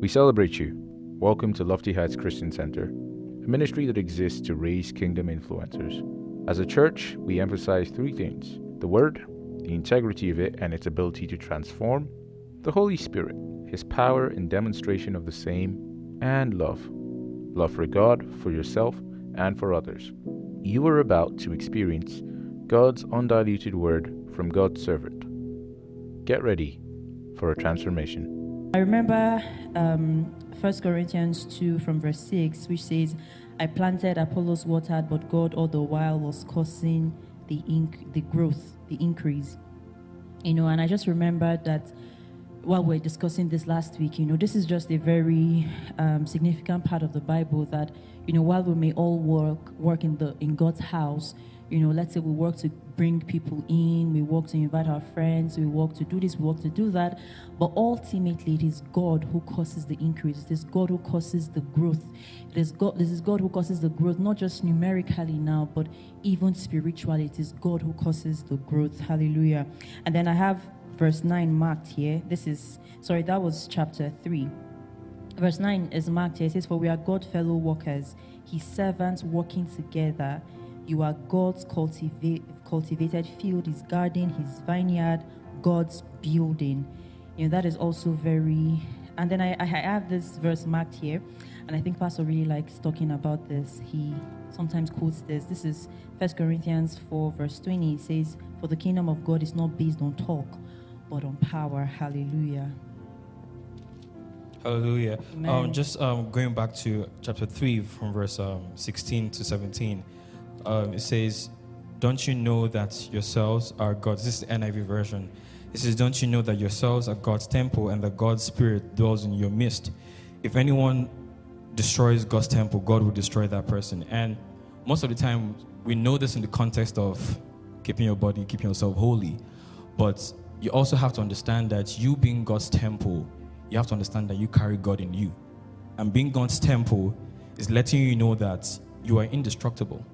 We celebrate you. Welcome to Lofty Heights Christian Center, a ministry that exists to raise kingdom influencers. As a church, we emphasize three things the Word, the integrity of it and its ability to transform, the Holy Spirit, His power in demonstration of the same, and love love for God, for yourself, and for others. You are about to experience God's undiluted Word from God's servant. Get ready for a transformation. I remember um, 1 Corinthians 2 from verse 6, which says, I planted, Apollos watered, but God all the while was causing the, inc- the growth, the increase. You know, and I just remembered that while we are discussing this last week, you know, this is just a very um, significant part of the Bible that, you know, while we may all work work in the in God's house, you know, let's say we work to bring people in, we work to invite our friends, we work to do this, we work to do that, but ultimately it is God who causes the increase. It is God who causes the growth. It is God. This is God who causes the growth, not just numerically now, but even spiritually. It is God who causes the growth. Hallelujah. And then I have verse 9 marked here. This is, sorry, that was chapter 3. Verse 9 is marked here. It says, For we are God fellow workers, his servants working together. You are God's cultiva- cultivated field, his garden, his vineyard, God's building. You know, that is also very. And then I, I have this verse marked here, and I think Pastor really likes talking about this. He sometimes quotes this. This is 1 Corinthians 4, verse 20. It says, For the kingdom of God is not based on talk, but on power. Hallelujah. Hallelujah. Um, just um, going back to chapter 3 from verse um, 16 to 17, um, it says, Don't you know that yourselves are God's? This is the NIV version. It says, Don't you know that yourselves are God's temple and that God's Spirit dwells in your midst? If anyone destroys God's temple, God will destroy that person. And most of the time, we know this in the context of keeping your body, keeping yourself holy. But you also have to understand that you being God's temple, you have to understand that you carry God in you. And being God's temple is letting you know that you are indestructible.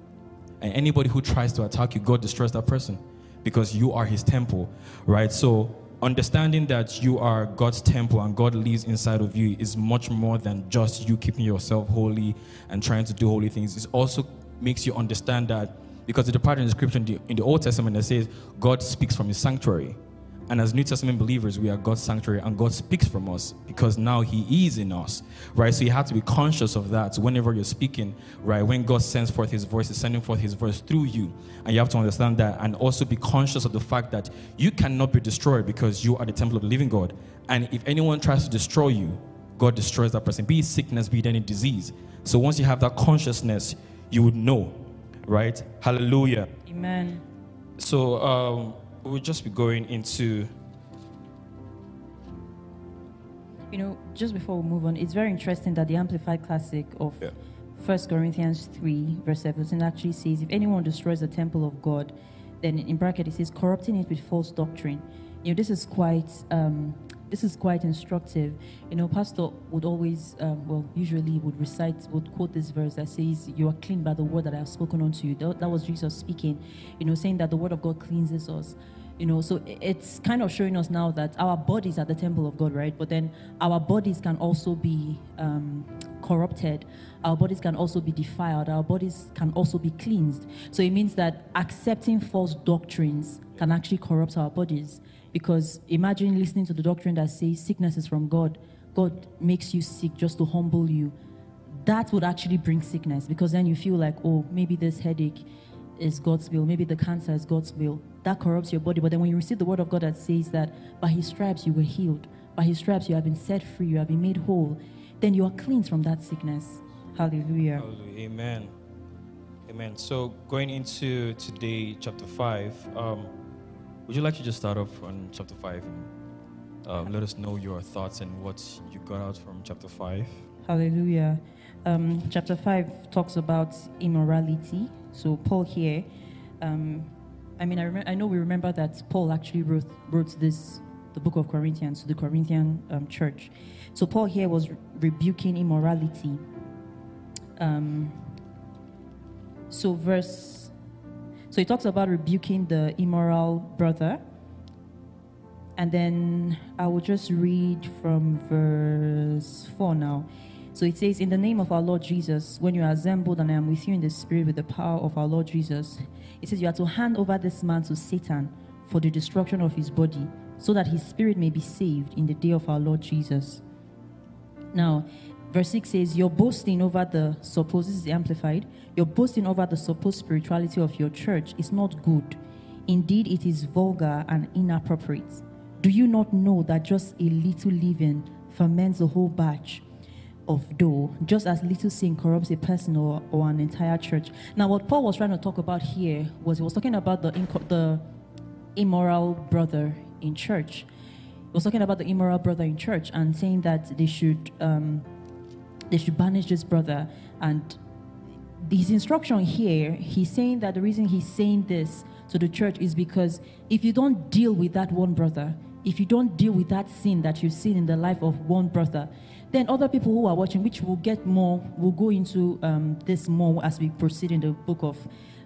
And anybody who tries to attack you, God destroys that person because you are his temple, right? So understanding that you are God's temple and God lives inside of you is much more than just you keeping yourself holy and trying to do holy things. It also makes you understand that because the part in the scripture in the, in the Old Testament that says God speaks from his sanctuary. And as New Testament believers, we are God's sanctuary and God speaks from us because now He is in us, right? So you have to be conscious of that whenever you're speaking, right? When God sends forth His voice, He's sending forth His voice through you. And you have to understand that and also be conscious of the fact that you cannot be destroyed because you are the temple of the living God. And if anyone tries to destroy you, God destroys that person, be it sickness, be it any disease. So once you have that consciousness, you would know, right? Hallelujah. Amen. So um, we'll just be going into You know, just before we move on, it's very interesting that the Amplified Classic of Yeah. 1 Corinthians 3, verse 17 actually says, If anyone destroys the temple of God, then in bracket it says, corrupting it with false doctrine. You know, this is quite. Um, this is quite instructive. You know, Pastor would always, um, well, usually would recite, would quote this verse that says, "You are clean by the word that I have spoken unto you." That, that was Jesus speaking. You know, saying that the word of God cleanses us. You know, so it's kind of showing us now that our bodies are the temple of God, right? But then our bodies can also be um, corrupted. Our bodies can also be defiled. Our bodies can also be cleansed. So it means that accepting false doctrines can actually corrupt our bodies. Because imagine listening to the doctrine that says sickness is from God. God makes you sick just to humble you. That would actually bring sickness because then you feel like, oh, maybe this headache is God's will. Maybe the cancer is God's will. That corrupts your body. But then when you receive the word of God that says that by his stripes you were healed, by his stripes you have been set free, you have been made whole, then you are cleansed from that sickness. Hallelujah. Hallelujah. Amen. Amen. So going into today, chapter five, um, would you like to just start off on chapter five? And, um, let us know your thoughts and what you got out from chapter five. Hallelujah. Um, chapter 5 talks about immorality. So, Paul here, um, I mean, I, remember, I know we remember that Paul actually wrote, wrote this, the book of Corinthians, to the Corinthian um, church. So, Paul here was rebuking immorality. Um, so, verse, so he talks about rebuking the immoral brother. and then I will just read from verse 4 now. So it says, In the name of our Lord Jesus, when you are assembled and I am with you in the spirit with the power of our Lord Jesus, it says, You are to hand over this man to Satan for the destruction of his body, so that his spirit may be saved in the day of our Lord Jesus. Now, verse 6 says, You're boasting over the supposed, this is amplified, you're boasting over the supposed spirituality of your church is not good. Indeed, it is vulgar and inappropriate. Do you not know that just a little leaven ferments the whole batch of dough, just as little sin corrupts a person or, or an entire church? Now, what Paul was trying to talk about here was he was talking about the, inco- the immoral brother in church. He was talking about the immoral brother in church and saying that they should um, they should banish this brother. And his instruction here, he's saying that the reason he's saying this to the church is because if you don't deal with that one brother, if you don't deal with that sin that you've seen in the life of one brother, then other people who are watching, which will get more, will go into um, this more as we proceed in the book of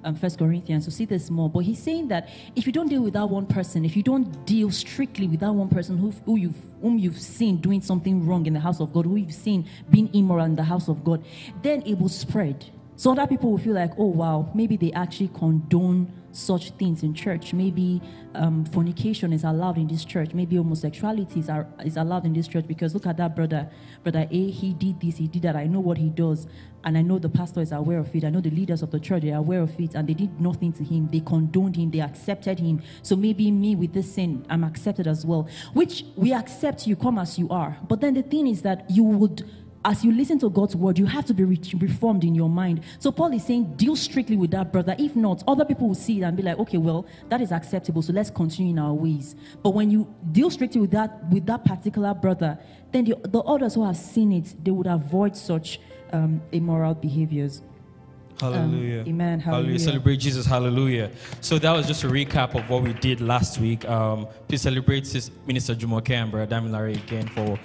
um, First Corinthians to see this more. But he's saying that if you don't deal with that one person, if you don't deal strictly with that one person who, who you've, whom you've seen doing something wrong in the house of God, who you've seen being immoral in the house of God, then it will spread. So other people will feel like, oh wow, maybe they actually condone such things in church. Maybe um, fornication is allowed in this church. Maybe homosexuality is, are, is allowed in this church because look at that brother. Brother A, he did this, he did that. I know what he does. And I know the pastor is aware of it. I know the leaders of the church are aware of it. And they did nothing to him. They condoned him. They accepted him. So maybe me with this sin, I'm accepted as well. Which we accept you come as you are. But then the thing is that you would as you listen to God's word, you have to be re- reformed in your mind. So Paul is saying, deal strictly with that brother. If not, other people will see it and be like, okay, well, that is acceptable. So let's continue in our ways. But when you deal strictly with that with that particular brother, then the, the others who have seen it, they would avoid such um, immoral behaviors. Hallelujah. Um, amen. Hallelujah. Hallelujah. Celebrate Jesus. Hallelujah. So that was just a recap of what we did last week. Um, please celebrate Sis- Minister Jumoke and Brother Damilare again for,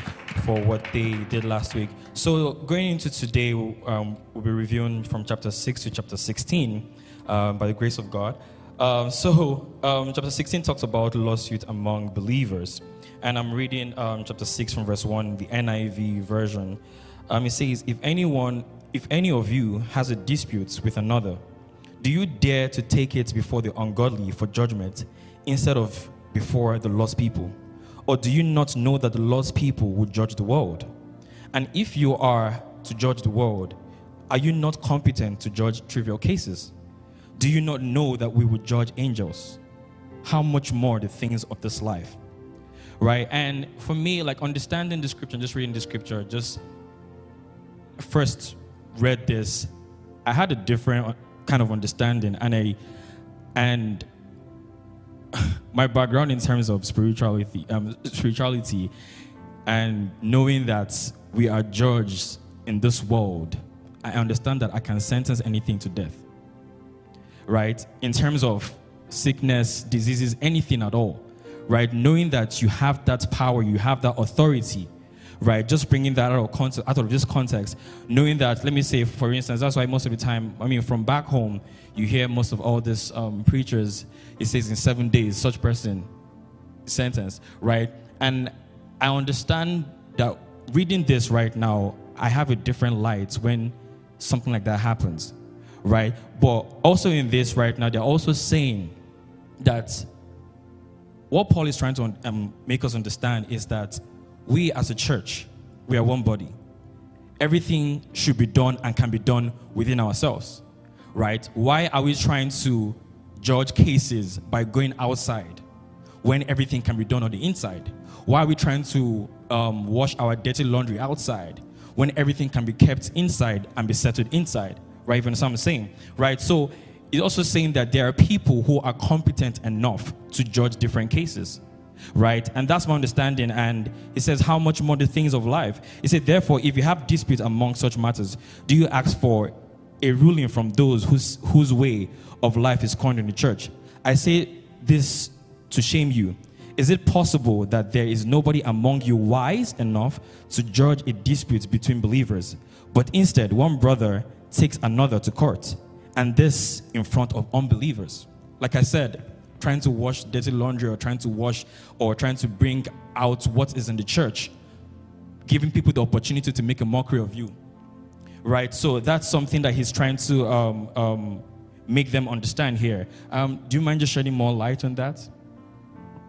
for what they did last week. So going into today, um, we'll be reviewing from chapter 6 to chapter 16 um, by the grace of God. Um, so um, chapter 16 talks about lawsuit among believers. And I'm reading um, chapter 6 from verse 1, the NIV version. Um, it says, If anyone, if any of you has a dispute with another, do you dare to take it before the ungodly for judgment instead of before the lost people? Or do you not know that the lost people will judge the world? And if you are to judge the world, are you not competent to judge trivial cases? Do you not know that we would judge angels? How much more the things of this life? Right? And for me, like understanding the scripture, just reading the scripture, just first read this, I had a different kind of understanding, and I and my background in terms of spirituality, um, spirituality, and knowing that we are judged in this world, I understand that I can sentence anything to death. Right? In terms of sickness, diseases, anything at all. Right? Knowing that you have that power, you have that authority right? Just bringing that out of context, out of this context, knowing that, let me say, for instance, that's why most of the time, I mean, from back home, you hear most of all these um, preachers. It says in seven days, such person sentence, right? And I understand that reading this right now, I have a different light when something like that happens, right? But also in this right now, they're also saying that what Paul is trying to um, make us understand is that we as a church, we are one body. Everything should be done and can be done within ourselves, right? Why are we trying to judge cases by going outside when everything can be done on the inside? Why are we trying to um, wash our dirty laundry outside when everything can be kept inside and be settled inside? Right? Understand what I'm saying, right? So it's also saying that there are people who are competent enough to judge different cases right? And that's my understanding. And it says, How much more the things of life? It said, Therefore, if you have dispute among such matters, do you ask for a ruling from those whose, whose way of life is cornered in the church? I say this to shame you. Is it possible that there is nobody among you wise enough to judge a dispute between believers, but instead one brother takes another to court, and this in front of unbelievers? Like I said, trying to wash dirty laundry or trying to wash or trying to bring out what is in the church, giving people the opportunity to make a mockery of you. Right? So that's something that he's trying to um, um, make them understand here. Um, do you mind just shedding more light on that?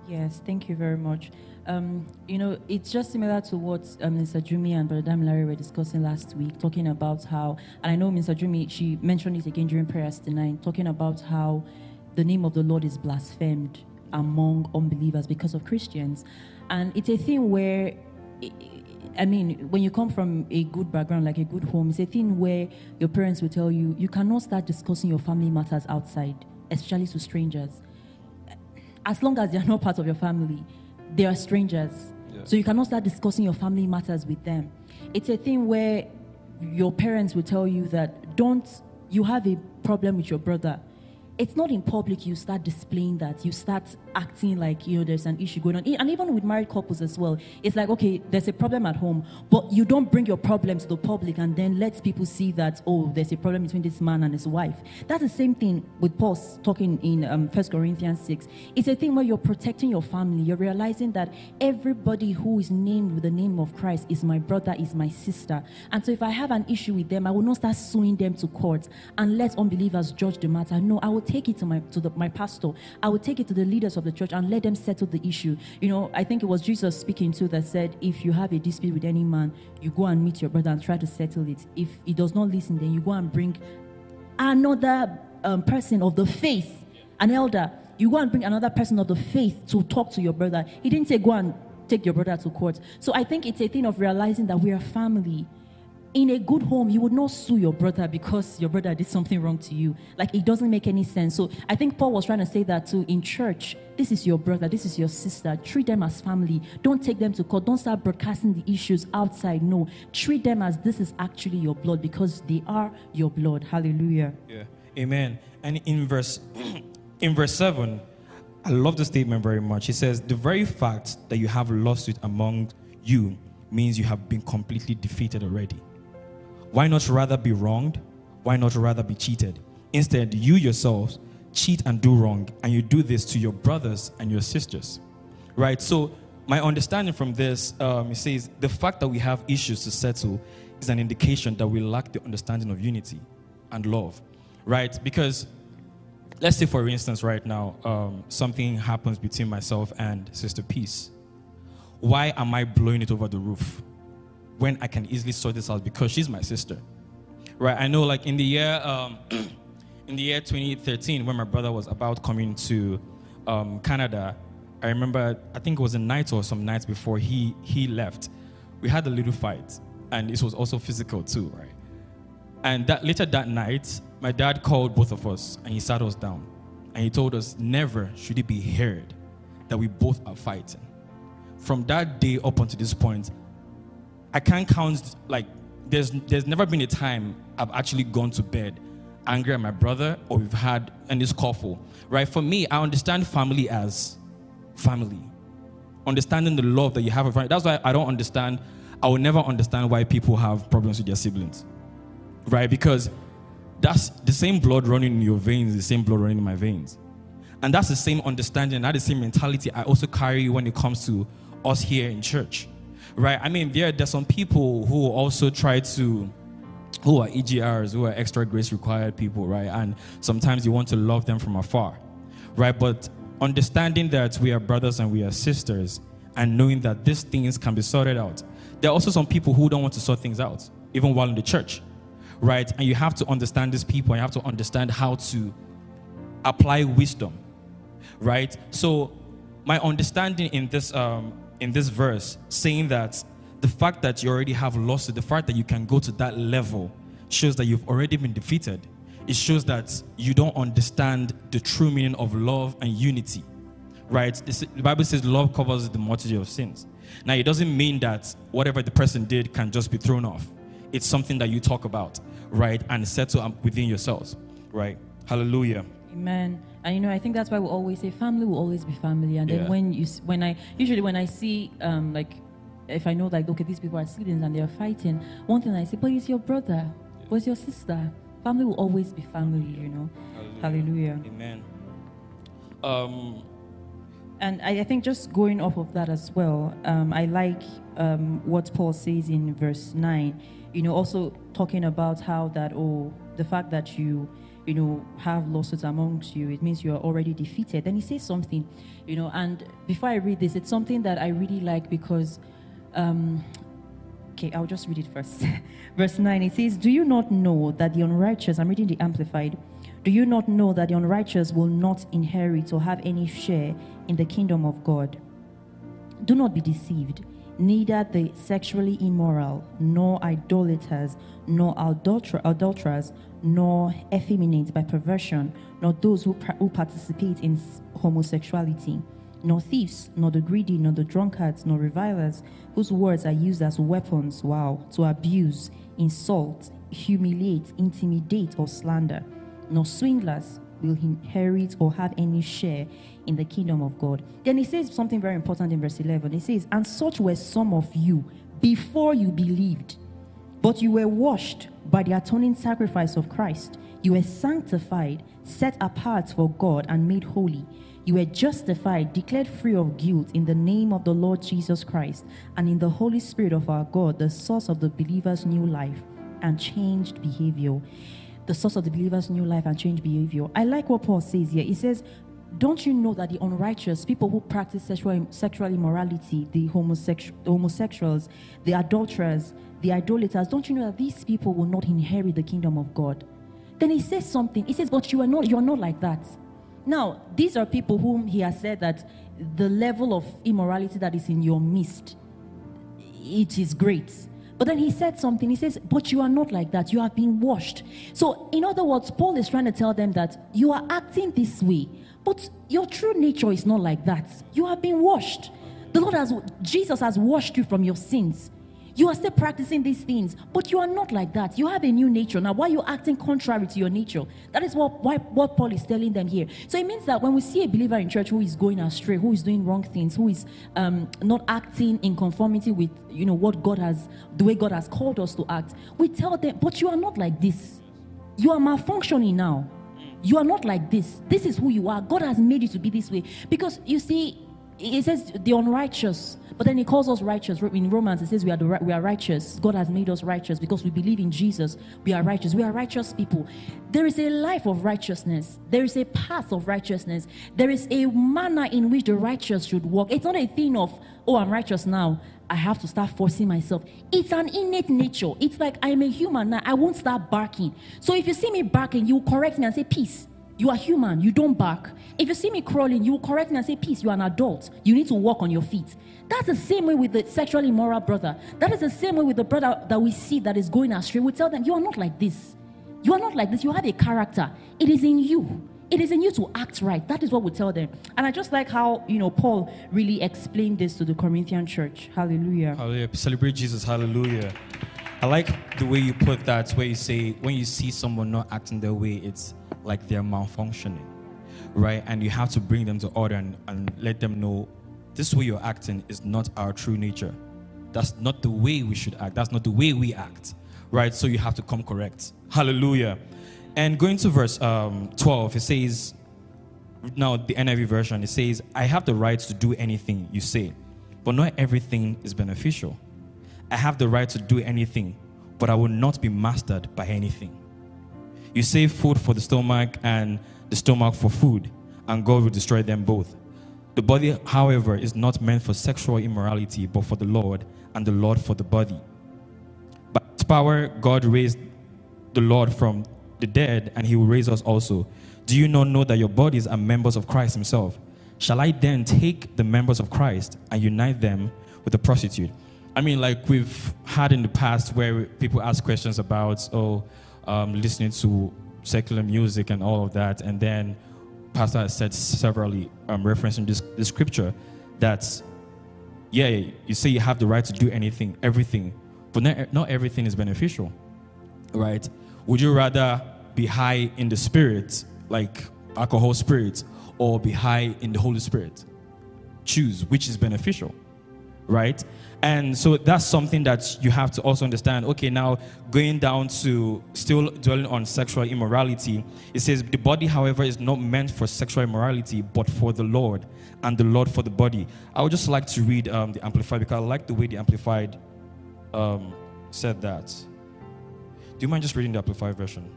Yes, thank you very much. Um, you know, it's just similar to what um, Mr. Jumi and Brother Damilare were discussing last week, talking about how, and I know Mr. Jumi, she mentioned it again during prayers tonight, talking about how the name of the Lord is blasphemed among unbelievers because of Christians. And it's a thing where, I mean, when you come from a good background, like a good home, it's a thing where your parents will tell you, you cannot start discussing your family matters outside, especially to strangers. As long as they're not part of your family, they are strangers. Yeah. So you cannot start discussing your family matters with them. It's a thing where your parents will tell you that don't, you have a problem with your brother it's not in public you start displaying that. You start acting like you know there's an issue going on. And even with married couples as well it's like okay there's a problem at home but you don't bring your problem to the public and then let people see that oh there's a problem between this man and his wife. That's the same thing with paul talking in um, 1 corinthians 6 it's a thing where you're protecting your family. You're realizing that everybody who is named with the name of christ is my brother is my sister. And so if i have an issue with them i will not start suing them to court and let unbelievers judge the matter. No i will take it to my to the, my pastor. I would take it to the leaders of the church and let them settle the issue. You know, I think it was Jesus speaking too that said, if you have a dispute with any man, you go and meet your brother and try to settle it. If he does not listen, then you go and bring another um, person of the faith, an elder. You go and bring another person of the faith to talk to your brother. He didn't say go and take your brother to court. So I think it's a thing of realizing that we are family in a good home, you would not sue your brother because your brother did something wrong to you. Like it doesn't make any sense. So I think Paul was trying to say that too in church. This is your brother, this is your sister. Treat them as family. Don't take them to court. Don't start broadcasting the issues outside. No, treat them as this is actually your blood because they are your blood. Hallelujah. Yeah. Amen. And in verse in verse 7, I love the statement very much. He says, The very fact that you have lawsuit among you means you have been completely defeated already. Why not rather be wronged? Why not rather be cheated? Instead, you yourselves cheat and do wrong, and you do this to your brothers and your sisters. Right? So, my understanding from this, um, says the fact that we have issues to settle is an indication that we lack the understanding of unity and love. Right? Because, let's say, for instance, right now, um, something happens between myself and Sister Peace. Why am I blowing it over the roof? When I can easily sort this out because she's my sister, right? I know, like in the year, um, in the year 2013, when my brother was about coming to um, Canada, I remember, I think it was a night or some nights before he he left, we had a little fight, and this was also physical too, right? And that later that night, my dad called both of us and he sat us down, and he told us never should it be heard that we both are fighting. From that day up until this point, I can't count like there's there's never been a time I've actually gone to bed angry at my brother or we've had any scuffle. Right? For me, I understand family as family. Understanding the love that you have family. That's why I don't understand. I will never understand why people have problems with their siblings. Right? Because that's the same blood running in your veins, the same blood running in my veins. And that's the same understanding, that the same mentality I also carry when it comes to us here in church right? I mean, there there's some people who also try to who are EGRs, who are extra grace required people, right? And sometimes you want to love them from afar, right? But understanding that we are brothers and we are sisters and knowing that these things can be sorted out. There are also some people who don't want to sort things out, even while in the church, right? And you have to understand these people and you have to understand how to apply wisdom, right? So, my understanding in this um, in this verse saying that the fact that you already have lost it, the fact that you can go to that level, shows that you've already been defeated. It shows that you don't understand the true meaning of love and unity, right? The Bible says love covers the multitude of sins. Now, it doesn't mean that whatever the person did can just be thrown off. It's something that you talk about, right? And settle um, within yourselves, right? Hallelujah. Amen. And you know, I think that's why we always say family will always be family. And then yeah. when you, when I usually when I see um, like, if I know like okay these people are siblings and they're fighting, one thing I say, but it's your brother, yeah. but it's your sister. Family will always be family. You know. Hallelujah. Hallelujah. Amen. Um, And I, I think just going off of that as well, um, I like um, what Paul says in verse 9, you know, also talking about how that, oh, the fact that you, you know, have lawsuits amongst you, it means you are already defeated. Then he says something, you know, and before I read this, it's something that I really like because, um, okay, I'll just read it first. verse 9, it says, Do you not know that the unrighteous, I'm reading the Amplified, do you not know that the unrighteous will not inherit or have any share in the kingdom of God? Do not be deceived. Neither the sexually immoral, nor idolaters, nor adulter- adulterers, nor effeminate by perversion, nor those who, who participate in homosexuality, nor thieves, nor the greedy, nor the drunkards, nor revilers, whose words are used as weapons, wow, to abuse, insult, humiliate, intimidate, or slander, nor swindlers will inherit or have any share in the kingdom of God. Then he says something very important in verse 11. He says, And such were some of you before you believed, but you were washed by the atoning sacrifice of Christ. You were sanctified, set apart for God, and made holy. You were justified, declared free of guilt in the name of the Lord Jesus Christ, and in the Holy Spirit of our God, the source of the believer's new life and changed behavior the source of the believer's new life and change behavior. I like what Paul says here. He says, Don't you know that the unrighteous, people who practice sexual, sexual immorality, the, homosexu- the homosexuals, the adulterers, the idolaters, don't you know that these people will not inherit the kingdom of God? Then he says something. He says, But you are not, you are not like that. Now, these are people whom he has said that the level of immorality that is in your midst, it is great. But then he said something. He says, But you are not like that. You have been washed. So, in other words, Paul is trying to tell them that you are acting this way, but your true nature is not like that. You have been washed. The Lord has, Jesus has washed you from your sins. You are still practicing these things, but you are not like that. You have a new nature. Now, why are you acting contrary to your nature? That is what, why, what Paul is telling them here. So it means that when we see a believer in church who is going astray, who is doing wrong things, who is um, not acting in conformity with you know what God has, the way God has called us to act, we tell them, but you are not like this. You are malfunctioning now. You are not like this. This is who you are. God has made you to be this way. Because you see, it says the unrighteous, but then he calls us righteous. In Romans, it says we are, the, we are righteous. God has made us righteous because we believe in Jesus. We are righteous. We are righteous people. There is a life of righteousness. There is a path of righteousness. There is a manner in which the righteous should walk. It's not a thing of, oh, I'm righteous now. I have to start forcing myself. It's an innate nature. It's like I'm a human now. I won't start barking. So if you see me barking, you correct me and say, peace. You are human. You don't bark. If you see me crawling, you will correct me and say, Peace, you are an adult. You need to walk on your feet. That's the same way with the sexually immoral brother. That is the same way with the brother that we see that is going astray. We tell them, You are not like this. You are not like this. You have a character. It is in you. It is in you to act right. That is what we tell them. And I just like how, you know, Paul really explained this to the Corinthian church. Hallelujah. Hallelujah. Celebrate Jesus. Hallelujah. I like the way you put that, where you say, when you see someone not acting their way, it's like they're malfunctioning, right? And you have to bring them to order and, and let them know this way you're acting is not our true nature. That's not the way we should act. That's not the way we act, right? So you have to come correct. Hallelujah. And going to verse um, 12, it says, now the NIV version, it says, I have the right to do anything you say, but not everything is beneficial. I have the right to do anything, but I will not be mastered by anything. You save food for the stomach and the stomach for food, and God will destroy them both. The body, however, is not meant for sexual immorality, but for the Lord, and the Lord for the body. By His power, God raised the Lord from the dead, and He will raise us also. Do you not know that your bodies are members of Christ Himself? Shall I then take the members of Christ and unite them with a prostitute? I mean, like we've had in the past where people ask questions about, oh, um, listening to secular music and all of that, and then Pastor has said severally, um, referencing this, this scripture, that yeah, you say you have the right to do anything, everything, but not, not everything is beneficial, right? Would you rather be high in the spirit, like alcohol spirit, or be high in the Holy Spirit? Choose which is beneficial, right? And so that's something that you have to also understand. Okay, now going down to still dwelling on sexual immorality, it says, The body, however, is not meant for sexual immorality, but for the Lord, and the Lord for the body. I would just like to read um, the Amplified because I like the way the Amplified um, said that. Do you mind just reading the Amplified version?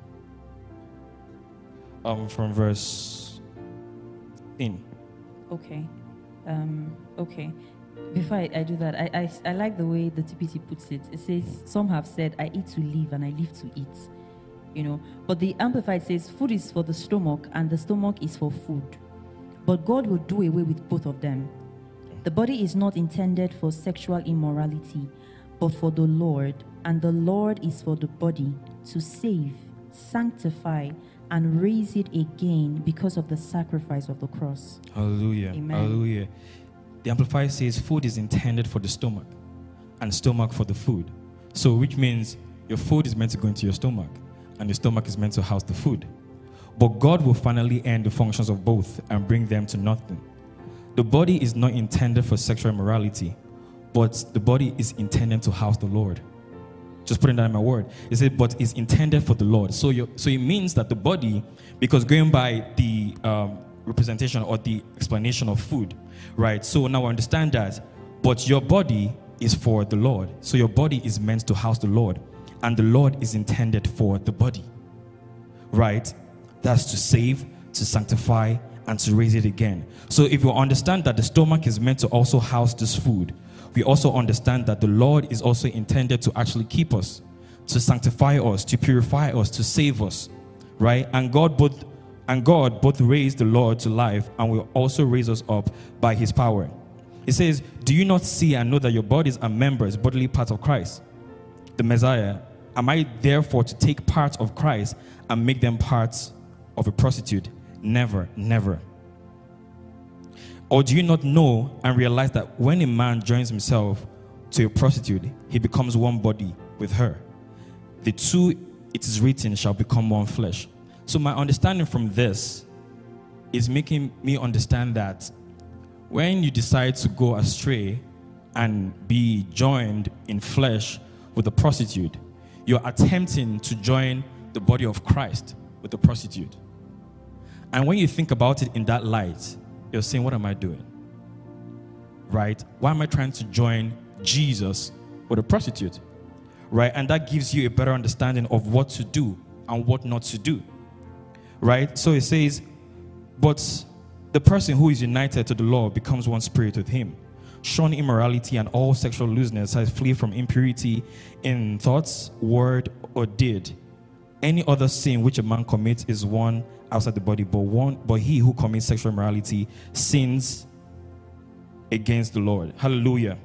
Um, from verse in. Okay. Um, okay. Before I, I do that, I, I, I like the way the TPT puts it. It says, Some have said, I eat to live and I live to eat. You know, but the Amplified says, Food is for the stomach and the stomach is for food. But God will do away with both of them. The body is not intended for sexual immorality, but for the Lord, and the Lord is for the body to save, sanctify, and raise it again because of the sacrifice of the cross. Hallelujah. Amen. Hallelujah. The Amplified says food is intended for the stomach and stomach for the food. So, which means your food is meant to go into your stomach and the stomach is meant to house the food. But God will finally end the functions of both and bring them to nothing. The body is not intended for sexual immorality, but the body is intended to house the Lord. Just putting that in my word. It said, but is intended for the Lord. So, so it means that the body, because going by the um, representation or the explanation of food, right? So now I understand that. But your body is for the Lord. So your body is meant to house the Lord, and the Lord is intended for the body, right? That's to save, to sanctify, and to raise it again. So if you understand that the stomach is meant to also house this food, we also understand that the Lord is also intended to actually keep us, to sanctify us, to purify us, to save us, right? And God both and God both raised the Lord to life and will also raise us up by his power. It says, Do you not see and know that your bodies are members, bodily parts of Christ, the Messiah? Am I therefore to take parts of Christ and make them parts of a prostitute? Never, never. Or do you not know and realize that when a man joins himself to a prostitute, he becomes one body with her? The two, it is written, shall become one flesh. So, my understanding from this is making me understand that when you decide to go astray and be joined in flesh with a prostitute, you're attempting to join the body of Christ with the prostitute. And when you think about it in that light, you're saying, What am I doing? Right? Why am I trying to join Jesus with a prostitute? Right? And that gives you a better understanding of what to do and what not to do. Right? So it says, But the person who is united to the Lord becomes one spirit with him. Shun immorality and all sexual looseness as flee from impurity in thoughts, word, or deed. Any other sin which a man commits is one outside the body, but one but he who commits sexual immorality sins against the Lord. Hallelujah.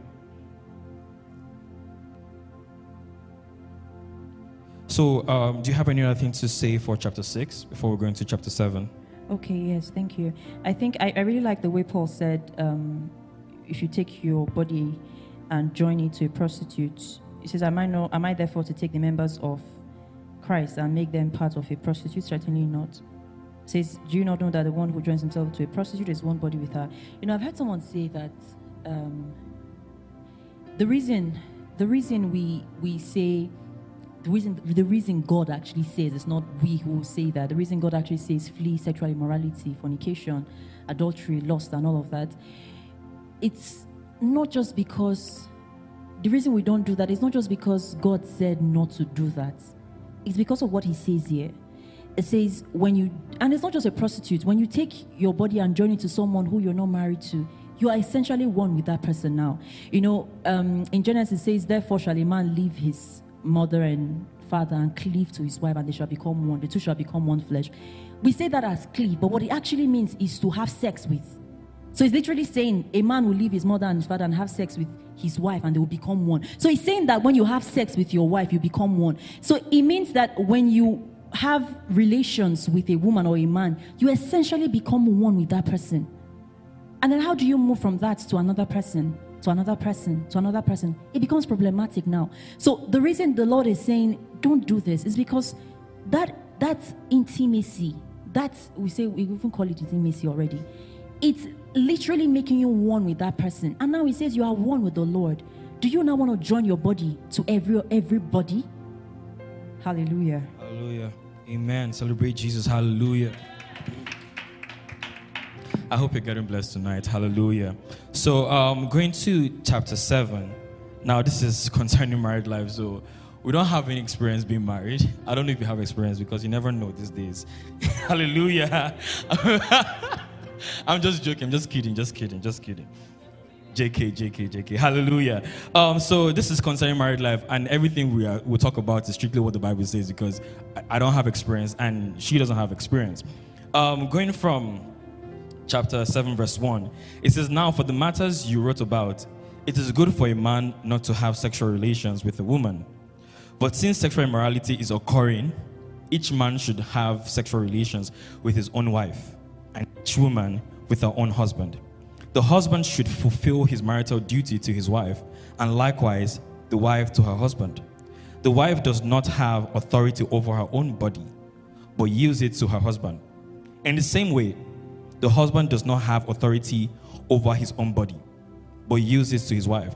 So, um, do you have any other thing to say for chapter six before we go into chapter seven? Okay, yes, thank you. I think I, I really like the way Paul said um, if you take your body and join it to a prostitute, he says, Am I, no, am I therefore to take the members of Christ and make them part of a prostitute? Certainly not. He says, Do you not know that the one who joins himself to a prostitute is one body with her? You know, I've heard someone say that um, the reason the reason we we say the reason the reason God actually says it's not we who say that. The reason God actually says flee sexual immorality, fornication, adultery, lust, and all of that. It's not just because the reason we don't do that is not just because God said not to do that. It's because of what He says here. It says when you and it's not just a prostitute. When you take your body and join it to someone who you're not married to, you are essentially one with that person now. You know, um, in Genesis it says, "Therefore shall a man leave his mother and father and cleave to his wife, and they shall become one. The two shall become one flesh." We say that as cleave, but what it actually means is to have sex with. So it's literally saying a man will leave his mother and his father and have sex with his wife and they will become one. So he's saying that when you have sex with your wife, you become one. So it means that when you have relations with a woman or a man, you essentially become one with that person. And then how do you move from that to another person, to another person, to another person? It becomes problematic now. So the reason the Lord is saying, don't do this is because that that's intimacy. That's we say we even call it intimacy already. It's literally making you one with that person. And now he says you are one with the Lord. Do you now want to join your body to every everybody? Hallelujah. Hallelujah. Amen. Celebrate Jesus. Hallelujah. I hope you're getting blessed tonight. Hallelujah. So, um, going to chapter 7. Now, this is concerning married life. So, we don't have any experience being married. I don't know if you have experience because you never know these days. Hallelujah. I'm just joking. I'm just kidding. Just kidding. Just kidding. JK, JK, JK. Hallelujah. Um, so this is concerning married life, and everything we are, we'll talk about is strictly what the Bible says because I, I don't have experience and she doesn't have experience. Um, going from chapter 7, verse 1, it says, Now for the matters you wrote about, it is good for a man not to have sexual relations with a woman. But since sexual immorality is occurring, each man should have sexual relations with his own wife, and each woman with her own husband. The husband should fulfill his marital duty to his wife, and likewise the wife to her husband. The wife does not have authority over her own body, but yields it to her husband. In the same way, the husband does not have authority over his own body, but uses to his wife.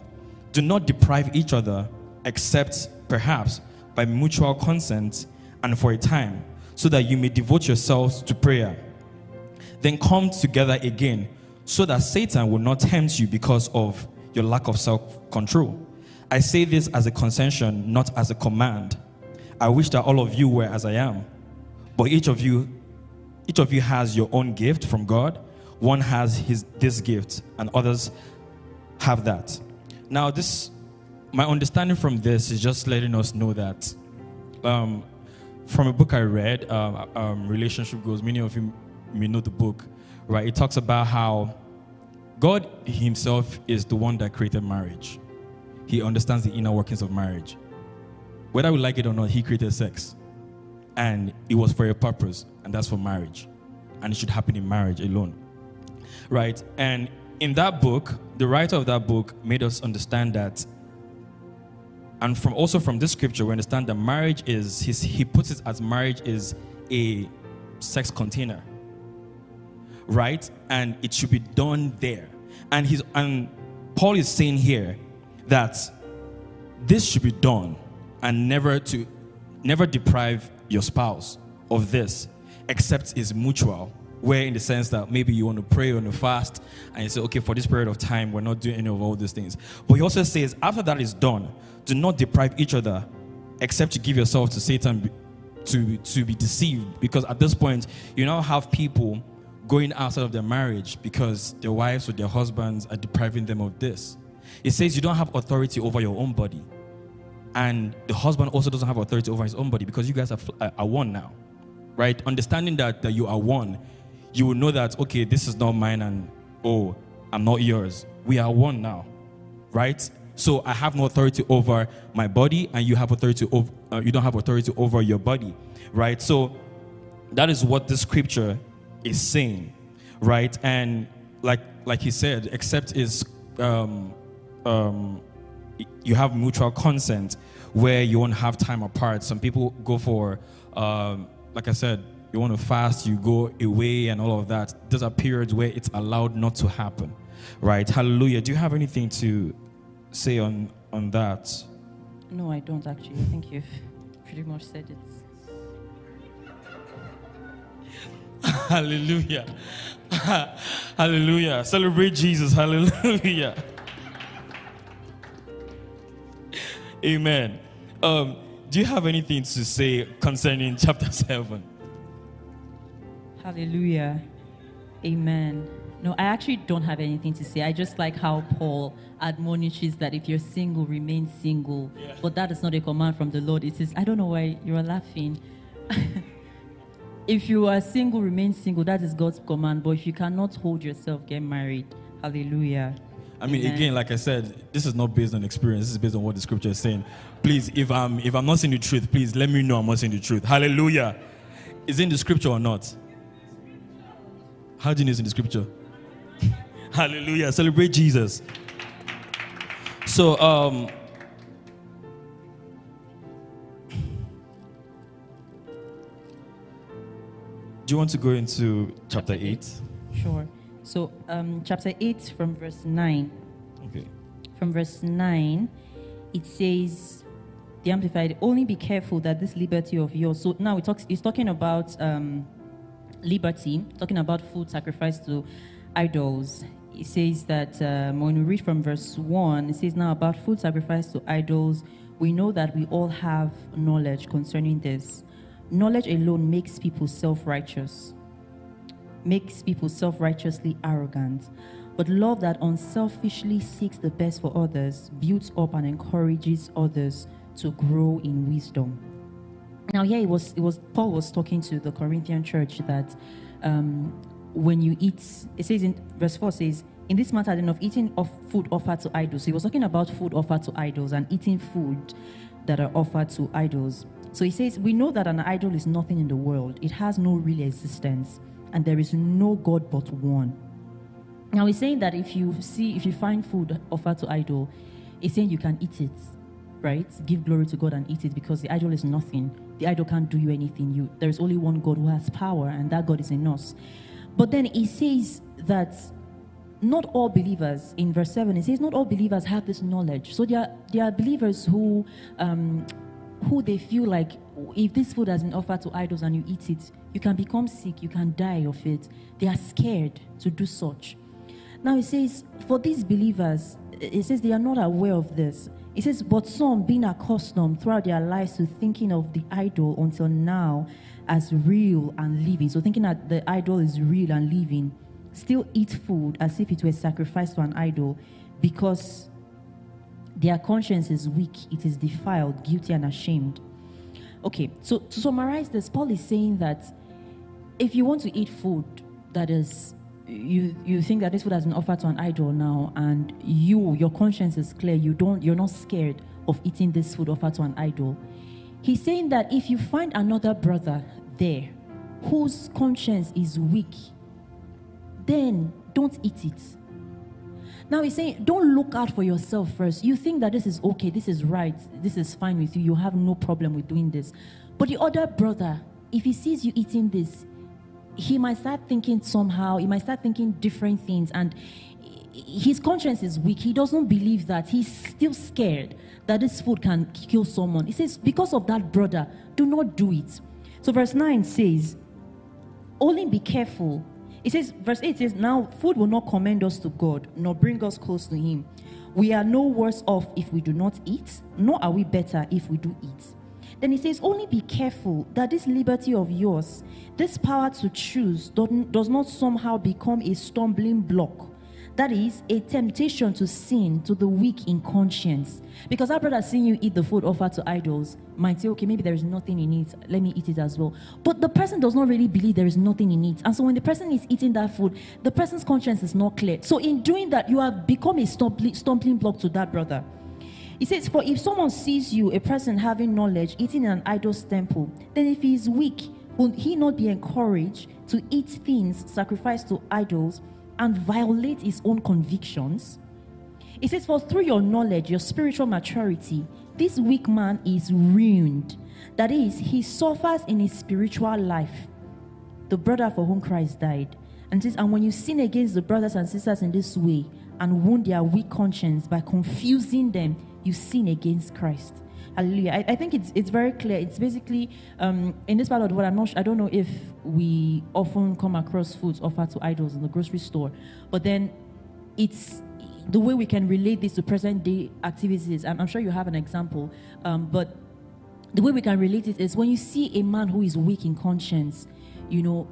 Do not deprive each other, except perhaps by mutual consent and for a time, so that you may devote yourselves to prayer. Then come together again so that Satan will not tempt you because of your lack of self control. I say this as a concession, not as a command. I wish that all of you were as I am. But each of you, each of you has your own gift from God. One has his this gift, and others have that. Now, this my understanding from this is just letting us know that um, from a book I read, um, um, Relationship Goals, many of you may know the book right? It talks about how God Himself is the one that created marriage. He understands the inner workings of marriage. Whether we like it or not, He created sex. And it was for a purpose, and that's for marriage. And it should happen in marriage alone. Right? And in that book, the writer of that book made us understand that. And from also from this scripture, we understand that marriage is, his, he puts it as marriage is a sex container right? And it should be done there. And he's and Paul is saying here that this should be done and never to never deprive your spouse of this except is mutual where in the sense that maybe you want to pray on a fast and you say okay for this period of time we're not doing any of all these things but he also says after that is done do not deprive each other except to give yourself to satan to to be deceived because at this point you now have people going outside of their marriage because their wives or their husbands are depriving them of this. It says you don't have authority over your own body. And the husband also doesn't have authority over his own body because you guys are, are one now. Right? Understanding that, that you are one, you will know that, okay, this is not mine and, oh, I'm not yours. We are one now. Right? So I have no authority over my body, and you have authority over, uh, you don't have authority over your body. Right? So that is what the scripture is saying, right? And like like he said, except is um, um, you have mutual consent where you won't have time apart. Some people go for, um, like I said, you want to fast, you go away, and all of that. Those are periods where it's allowed not to happen, right? Hallelujah. Do you have anything to say on on that? No, I don't actually. I think you've pretty much said it. Hallelujah. Hallelujah. Celebrate Jesus. Hallelujah. Amen. Um, do you have anything to say concerning chapter 7? Hallelujah. Amen. No, I actually don't have anything to say. I just like how Paul admonishes that if you're single, remain single. Yeah. But that is not a command from the Lord. It says, I don't know why you're laughing. if you are single, remain single. That is God's command. But if you cannot hold yourself, get married. Hallelujah. I mean, Amen. again, like I said, this is not based on experience. This is based on what the scripture is saying. Please, if I'm if I'm not saying the truth, please let me know I'm not saying the truth. Hallelujah. Is it in the scripture or not? How do you know it's in the scripture? Hallelujah. Celebrate Jesus. So um Do you want to go into chapter 8? Sure. So, um, chapter 8 from verse 9. Okay. From verse 9, it says, the Amplified, only be careful that this liberty of yours. So now it talks, it's talking about um, liberty, talking about food sacrificed to idols. It says that um, when we read from verse 1, it says, Now about food sacrificed to idols, we know that we all have knowledge concerning this. Knowledge alone makes people self righteous, makes people self righteously arrogant. But love that unselfishly seeks the best for others builds up and encourages others to grow in wisdom. Now, here it was, it was Paul was talking to the Corinthian church that um, when you eat, it says in verse 4 says, in this matter then of eating of food offered to idols. So he was talking about food offered to idols and eating food that are offered to idols. So he says, We know that an idol is nothing in the world, it has no real existence, and there is no God but one. Now he's saying that if you see, if you find food offered to idol, he's saying you can eat it, right? Give glory to God and eat it because the idol is nothing. The idol can't do you anything. You there is only one God who has power, and that God is in us. But then he says that not all believers in verse 7 it says not all believers have this knowledge so there are, there are believers who um, who they feel like if this food has been offered to idols and you eat it you can become sick you can die of it. They are scared to do such. Now it says for these believers it says they are not aware of this. It says but some being accustomed throughout their lives to thinking of the idol until now as real and living. So thinking that the idol is real and living still eat food as if it were sacrificed to an idol because their conscience is weak, it is defiled, guilty, and ashamed. Okay, so to summarize this, Paul is saying that if you want to eat food that is you you think that this food has been offered to an idol now and you your conscience is clear you don't you're not scared of eating this food offered to an idol he's saying that if you find another brother there whose conscience is weak then don't eat it. Now he's saying, don't look out for yourself first. You think that this is okay, this is right, this is fine with you, you have no problem with doing this. But the other brother, if he sees you eating this, he might start thinking somehow, he might start thinking different things, and his conscience is weak. He doesn't believe that. He's still scared that this food can kill someone. He says, because of that brother, do not do it. So, verse 9 says, Only be careful it says, verse 8 says, Now food will not commend us to God, nor bring us close to Him. We are no worse off if we do not eat, nor are we better if we do eat. Then he says, Only be careful that this liberty of yours, this power to choose, does not somehow become a stumbling block that is a temptation to sin to the weak in conscience. Because our brother seeing you eat the food offered to idols might say, okay, maybe there is nothing in it. Let me eat it as well. But the person does not really believe there is nothing in it. And so when the person is eating that food, the person's conscience is not clear. So in doing that, you have become a stumbling block to that brother. He says, For if someone sees you, a person having knowledge, eating in an idol's temple, then if he is weak, will he not be encouraged to eat things sacrificed to idols? And violate his own convictions. It says, For through your knowledge, your spiritual maturity, this weak man is ruined. That is, he suffers in his spiritual life. The brother for whom Christ died. And says, And when you sin against the brothers and sisters in this way and wound their weak conscience by confusing them, you sin against Christ. Hallelujah. I, I, think it's it's very clear. It's basically um, in this part of the world. I'm not. I don't know if we often come across foods offered to idols in the grocery store, but then it's the way we can relate this to present day activities. I'm, I'm sure you have an example, um, but the way we can relate it is when you see a man who is weak in conscience, you know,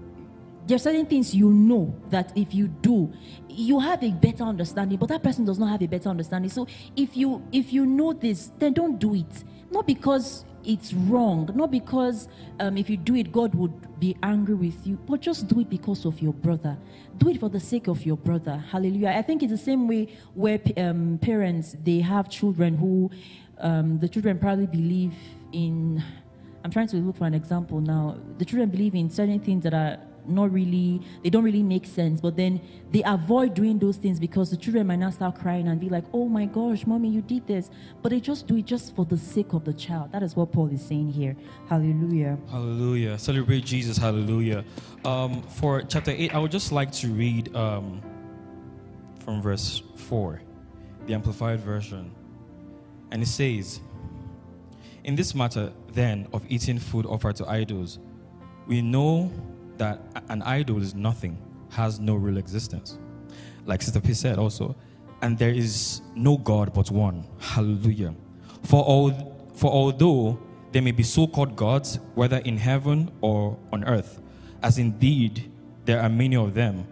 there are certain things you know that if you do you have a better understanding but that person does not have a better understanding so if you if you know this then don't do it not because it's wrong, not because um, if you do it, God would be angry with you, but just do it because of your brother. Do it for the sake of your brother. Hallelujah. I think it's the same way where um, parents they have children who um, the children probably believe in. I'm trying to look for an example now. The children believe in certain things that are not really, they don't really make sense. But then they avoid doing those things because the children might now start crying and be like, oh my gosh, mommy, you did this. But they just do it just for the sake of the child. That is what Paul is saying here. Hallelujah. Hallelujah. Celebrate Jesus. Hallelujah. Um, for chapter 8, I would just like to read um, from verse 4, the Amplified Version. And it says, In this matter, then, of eating food offered to idols, we know that an idol is nothing, has no real existence. Like Sister P said also, and there is no God but one. Hallelujah. For, all, for although there may be so called gods, whether in heaven or on earth, as indeed there are many of them,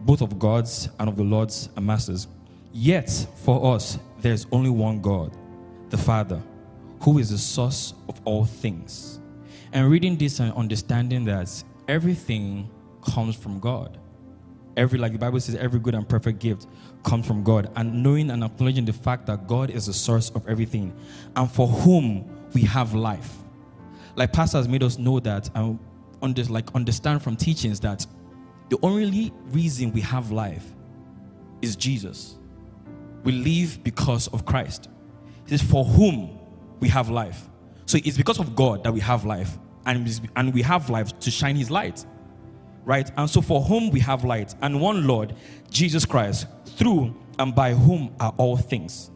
both of gods and of the Lord's and masters, yet for us there is only one God, the Father, who is the source of all things. And reading this and understanding that everything comes from God. Every, like the Bible says, every good and perfect gift comes from God. And knowing and acknowledging the fact that God is the source of everything and for whom we have life. Like Pastor has made us know that and under, like understand from teachings that the only reason we have life is Jesus. We live because of Christ. It is for whom we have life. So it's because of God that we have life and, and we have life to shine his light. Right? And so for whom we have light and one Lord, Jesus Christ, through and by whom are all things.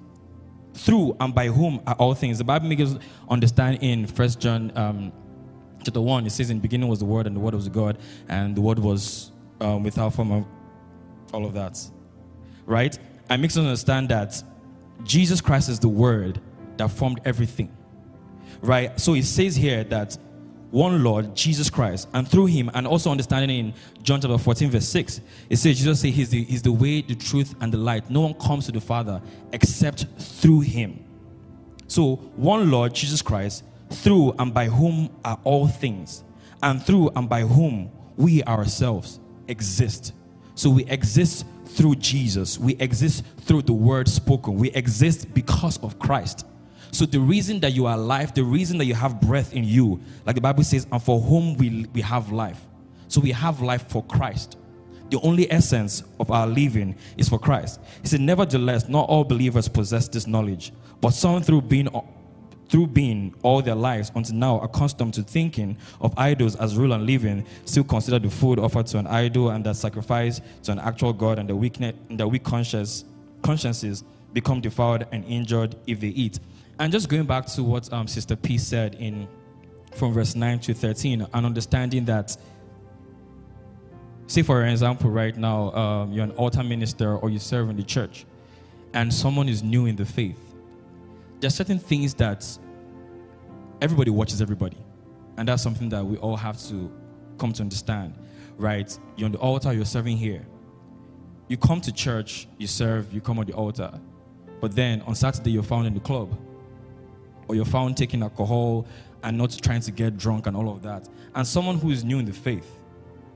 Through and by whom are all things. The Bible makes us understand in First John um, chapter 1, it says, In the beginning was the Word, and the Word was God, and the Word was um, without form of all of that. Right? And makes us understand that Jesus Christ is the Word that formed everything. Right? So it says here that one Lord, Jesus Christ, and through him, and also understanding in John chapter 14, verse 6, it says, Jesus says he's the, he's the way, the truth, and the light. No one comes to the Father except through him. So, one Lord, Jesus Christ, through and by whom are all things, and through and by whom we ourselves exist. So, we exist through Jesus, we exist through the word spoken, we exist because of Christ. So the reason that you are alive, the reason that you have breath in you, like the Bible says, and for whom we, we have life. So we have life for Christ. The only essence of our living is for Christ. He said, Nevertheless, not all believers possess this knowledge, but some through being through being all their lives until now accustomed to thinking of idols as real and living, still consider the food offered to an idol and that sacrifice to an actual God and the weakness and the weak conscience, consciences become defiled and injured if they eat. And just going back to what um, Sister P said in from verse 9 to 13, and understanding that, say for example, right now, um, you're an altar minister or you serve in the church, and someone is new in the faith. There are certain things that everybody watches everybody, and that's something that we all have to come to understand, right? You're on the altar, you're serving here. You come to church, you serve, you come on the altar, but then on Saturday you're found in the club or you're found taking alcohol and not trying to get drunk and all of that. And someone who is new in the faith,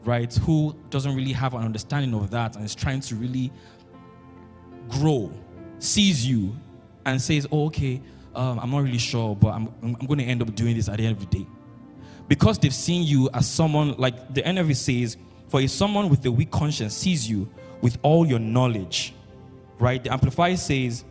right, who doesn't really have an understanding of that and is trying to really grow, sees you and says, oh, okay, um, I'm not really sure, but I'm, I'm going to end up doing this at the end of the day. Because they've seen you as someone, like the NIV says, for if someone with a weak conscience sees you with all your knowledge, right? The Amplified says,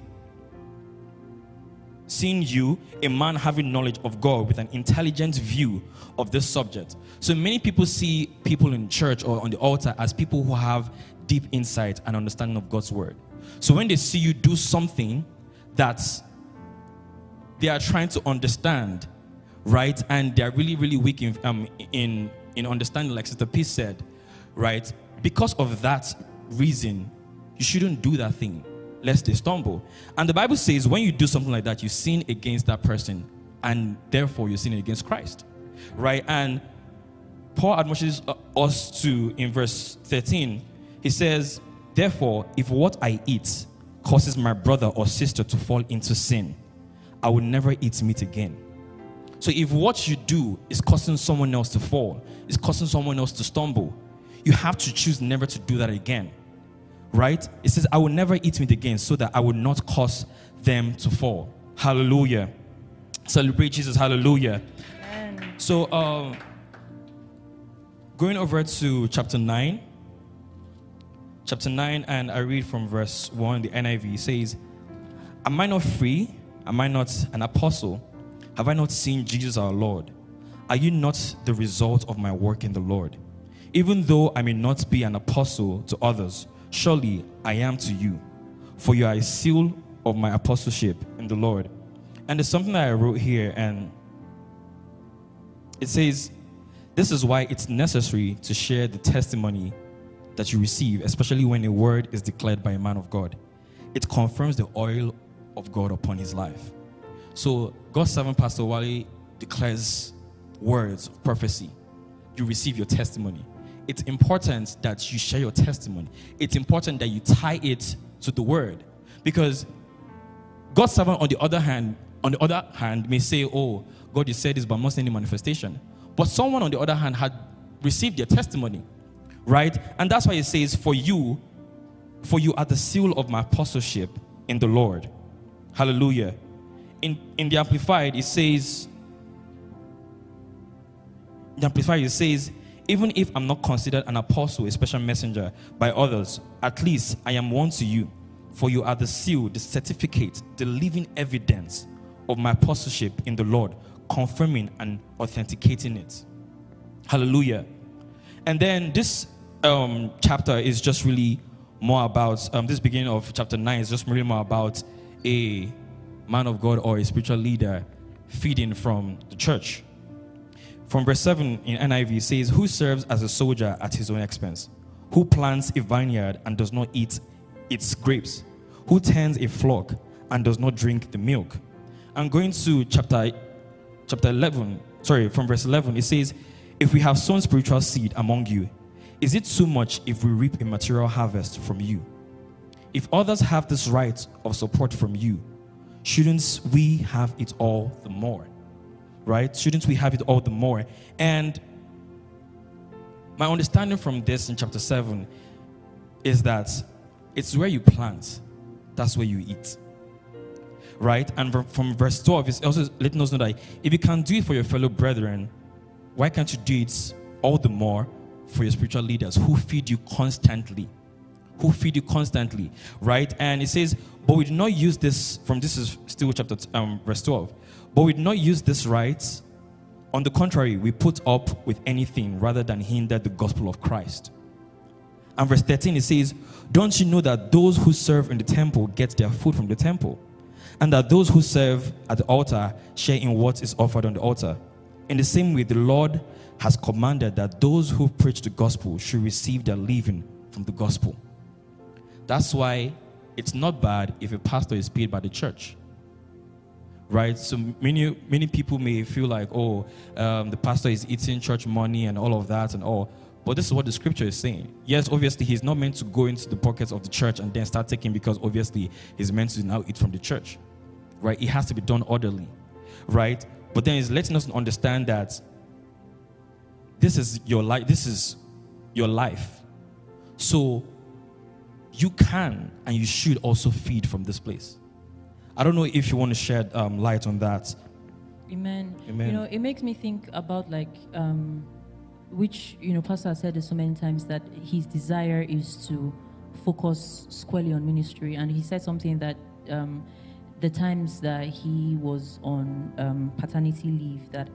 seeing you, a man having knowledge of God with an intelligent view of this subject. So many people see people in church or on the altar as people who have deep insight and understanding of God's word. So when they see you do something that they are trying to understand, right, and they are really, really weak in, um, in, in understanding, like Sister Peace said, right, because of that reason, you shouldn't do that thing lest they stumble. And the Bible says when you do something like that, you sin against that person, and therefore you're sinning against Christ. Right? And Paul admonishes uh, us to in verse 13. He says, Therefore, if what I eat causes my brother or sister to fall into sin, I will never eat meat again. So if what you do is causing someone else to fall, is causing someone else to stumble, you have to choose never to do that again right? It says, I will never eat meat again so that I will not cause them to fall. Hallelujah. Celebrate Jesus. Hallelujah. Amen. So, um, going over to chapter 9. Chapter 9, and I read from verse 1, the NIV says, Am I not free? Am I not an apostle? Have I not seen Jesus our Lord? Are you not the result of my work in the Lord? Even though I may not be an apostle to others, surely I am to you, for you are a seal of my apostleship in the Lord. And there's something that I wrote here, and it says, This is why it's necessary to share the testimony that you receive, especially when a word is declared by a man of God. It confirms the oil of God upon his life. So, God's servant, Pastor Wale, declares words of prophecy. You receive your testimony. It's important that you share your testimony. It's important that you tie it to the word. Because God's servant, on the other hand, on the other hand, may say, Oh, God, you said this, but I'm not any manifestation. But someone, on the other hand, had received their testimony, right? And that's why it says, For you, for you are the seal of my apostleship in the Lord. Hallelujah. In, in the Amplified, it says, the Amplified, it says, even if I'm not considered an apostle, a special messenger by others, at least I am one to you. For you are the seal, the certificate, the living evidence of my apostleship in the Lord, confirming and authenticating it. Hallelujah. And then this um, chapter is just really more about, um, this beginning of chapter 9 is just really more about a man of God or a spiritual leader feeding from the church. From verse 7 in NIV says, Who serves as a soldier at his own expense? Who plants a vineyard and does not eat its grapes? Who tends a flock and does not drink the milk? And going to chapter, chapter 11, sorry, from verse 11, it says, If we have sown spiritual seed among you, is it too much if we reap a material harvest from you? If others have this right of support from you, shouldn't we have it all the more? Right? Shouldn't we have it all the more? And my understanding from this in chapter 7 is that it's where you plant, that's where you eat. Right? And from, from verse 12, it's also letting us know that if you can do it for your fellow brethren, why can't you do it all the more for your spiritual leaders who feed you constantly? Who feed you constantly, right? And it says, but we do not use this, from this is still chapter um, verse 12, but we do not use this right. On the contrary, we put up with anything rather than hinder the gospel of Christ. And verse 13 it says, Don't you know that those who serve in the temple get their food from the temple? And that those who serve at the altar share in what is offered on the altar? In the same way, the Lord has commanded that those who preach the gospel should receive their living from the gospel. That's why it's not bad if a pastor is paid by the church. Right? So many many people may feel like, oh, um, the pastor is eating church money and all of that and all. But this is what the scripture is saying. Yes, obviously, he's not meant to go into the pockets of the church and then start taking because obviously he's meant to now eat from the church. Right? It has to be done orderly. Right? But then he's letting us understand that this is your life, this is your life. So you can and you should also feed from this place. I don't know if you want to shed um, light on that. Amen. Amen. You know, it makes me think about like, um, which you know, Pastor has said this so many times that his desire is to focus squarely on ministry, and he said something that um, the times that he was on um, paternity leave that.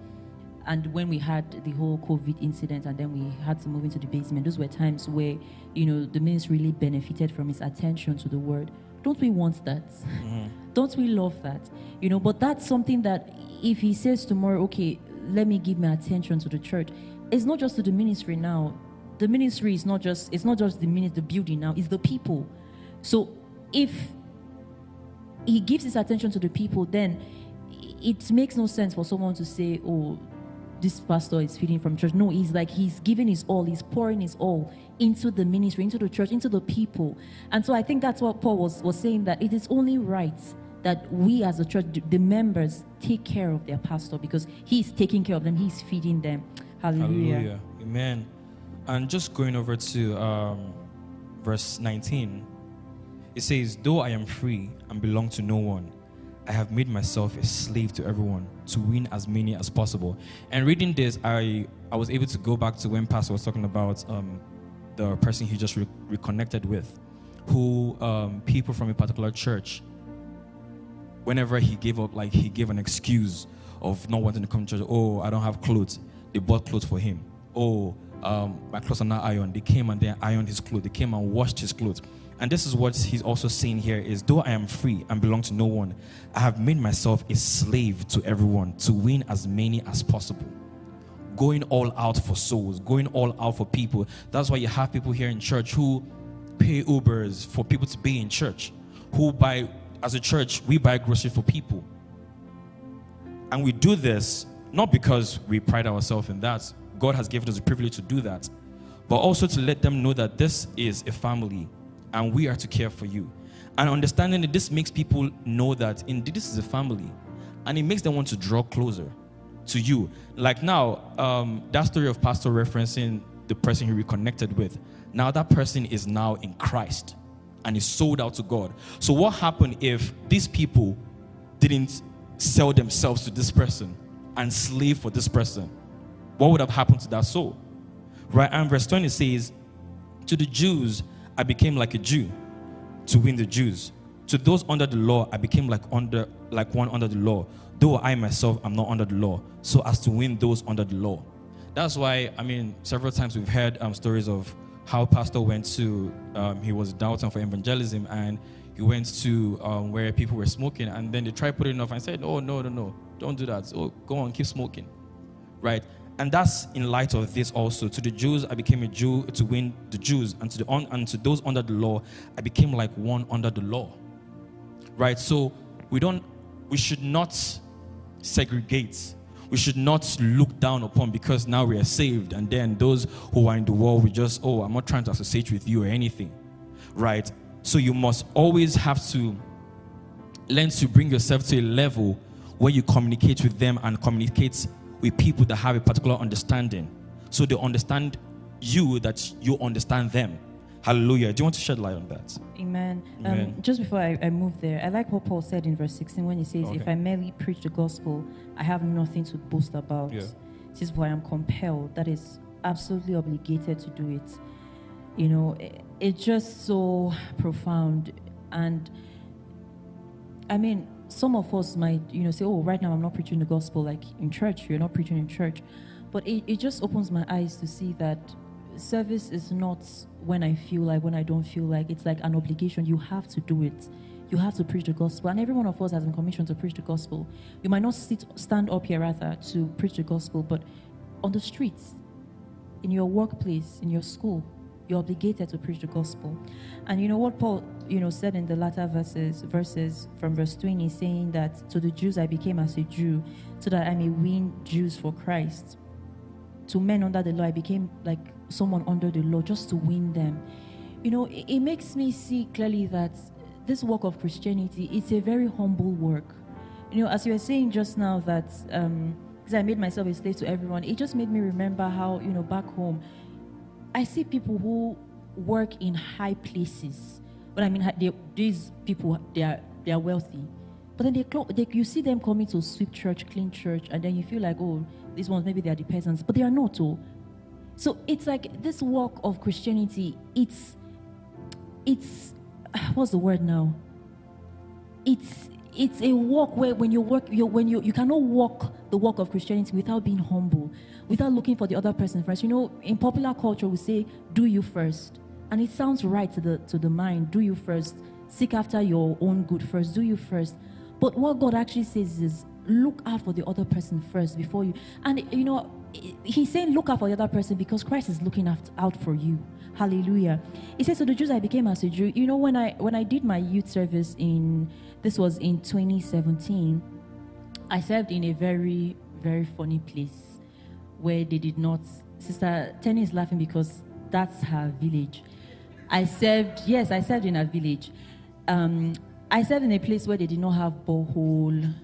And when we had the whole COVID incident, and then we had to move into the basement, those were times where, you know, the ministry really benefited from his attention to the word. Don't we want that? Don't we love that? You know, but that's something that if he says tomorrow, okay, let me give my attention to the church, it's not just to the ministry now. The ministry is not just it's not just the minute the building now, it's the people. So if he gives his attention to the people, then it makes no sense for someone to say, oh, this pastor is feeding from church. No, he's like he's giving his all, he's pouring his all into the ministry, into the church, into the people. And so I think that's what Paul was, was saying that it is only right that we as a church, the members, take care of their pastor because he's taking care of them, he's feeding them. Hallelujah. Hallelujah. Amen. And just going over to um, verse 19, it says, Though I am free and belong to no one, I have made myself a slave to everyone to win as many as possible. And reading this, I, I was able to go back to when Pastor was talking about um, the person he just re- reconnected with, who um, people from a particular church, whenever he gave up, like he gave an excuse of not wanting to come to church, oh, I don't have clothes, they bought clothes for him. Oh, um, my clothes are not ironed. They came and they ironed his clothes. They came and washed his clothes. And this is what he's also saying here is though I am free and belong to no one, I have made myself a slave to everyone to win as many as possible. Going all out for souls, going all out for people. That's why you have people here in church who pay Ubers for people to be in church, who buy, as a church, we buy groceries for people. And we do this not because we pride ourselves in that. God has given us the privilege to do that, but also to let them know that this is a family and we are to care for you. And understanding that this makes people know that indeed this is a family and it makes them want to draw closer to you. Like now, um, that story of Pastor referencing the person he reconnected with, now that person is now in Christ and is sold out to God. So, what happened if these people didn't sell themselves to this person and slave for this person? What would have happened to that soul? Right? And verse 20 says, To the Jews, I became like a Jew to win the Jews. To those under the law, I became like under like one under the law, though I myself am not under the law, so as to win those under the law. That's why I mean, several times we've heard um, stories of how pastor went to um, he was downtown for evangelism and he went to um, where people were smoking and then they tried putting it off and said, "Oh no, no, no, don't do that. Oh, go on, keep smoking." Right? And that's in light of this also. To the Jews, I became a Jew to win the Jews, and to the un, and to those under the law, I became like one under the law. Right? So we don't we should not segregate. We should not look down upon because now we are saved, and then those who are in the world, we just, oh, I'm not trying to associate with you or anything. Right? So you must always have to learn to bring yourself to a level where you communicate with them and communicate with people that have a particular understanding. So they understand you that you understand them. Hallelujah. Do you want to shed light on that? Amen. Amen. Um, just before I, I move there, I like what Paul said in verse 16 when he says, Okay. If I merely preach the gospel, I have nothing to boast about. Yeah. This is why I'm compelled, that is absolutely obligated to do it. You know, it, it's just so profound. And I mean, some of us might, you know, say, oh, right now I'm not preaching the gospel like in church. You're not preaching in church. But it, it just opens my eyes to see that service is not when I feel like, when I don't feel like. It's like an obligation. You have to do it. You have to preach the gospel. And every one of us has been commissioned to preach the gospel. You might not sit, stand up here, rather, to preach the gospel, but on the streets, in your workplace, in your school, you're obligated to preach the gospel. And you know what Paul, you know, said in the latter verses, verses from verse 20, saying that to the Jews I became as a Jew, so that I may win Jews for Christ. To men under the law, I became like someone under the law just to win them. You know, it, it makes me see clearly that this work of Christianity is a very humble work. You know, as you were saying just now that um, because I made myself a slave to everyone, it just made me remember how, you know, back home, I see people who work in high places. But I mean, they, these people, they are, they are wealthy. But then they, they, you see them coming to sweep church, clean church, and then you feel like, oh, these ones, maybe they are the peasants. But they are not, oh. So it's like this walk of Christianity, it's, it's, what's the word now? It's, it's a walk where when you work, you, when you, you cannot walk the walk of Christianity without being humble, without looking for the other person first. You know, in popular culture, we say, do you first. And it sounds right to the, to the mind, do you first. Seek after your own good first, do you first. But what God actually says is, look out for the other person first before you. And, you know, he's saying, look out for the other person because Christ is looking out, for you. Hallelujah. He says, so the Jews I became as a Jew. You know, when I when I did my youth service in this was in 2017, I served in a very, very funny place where they did not. Sister Tenny is laughing because that's her village. I served, yes, I served in a village. Um, I served in a place where they did not have borehole.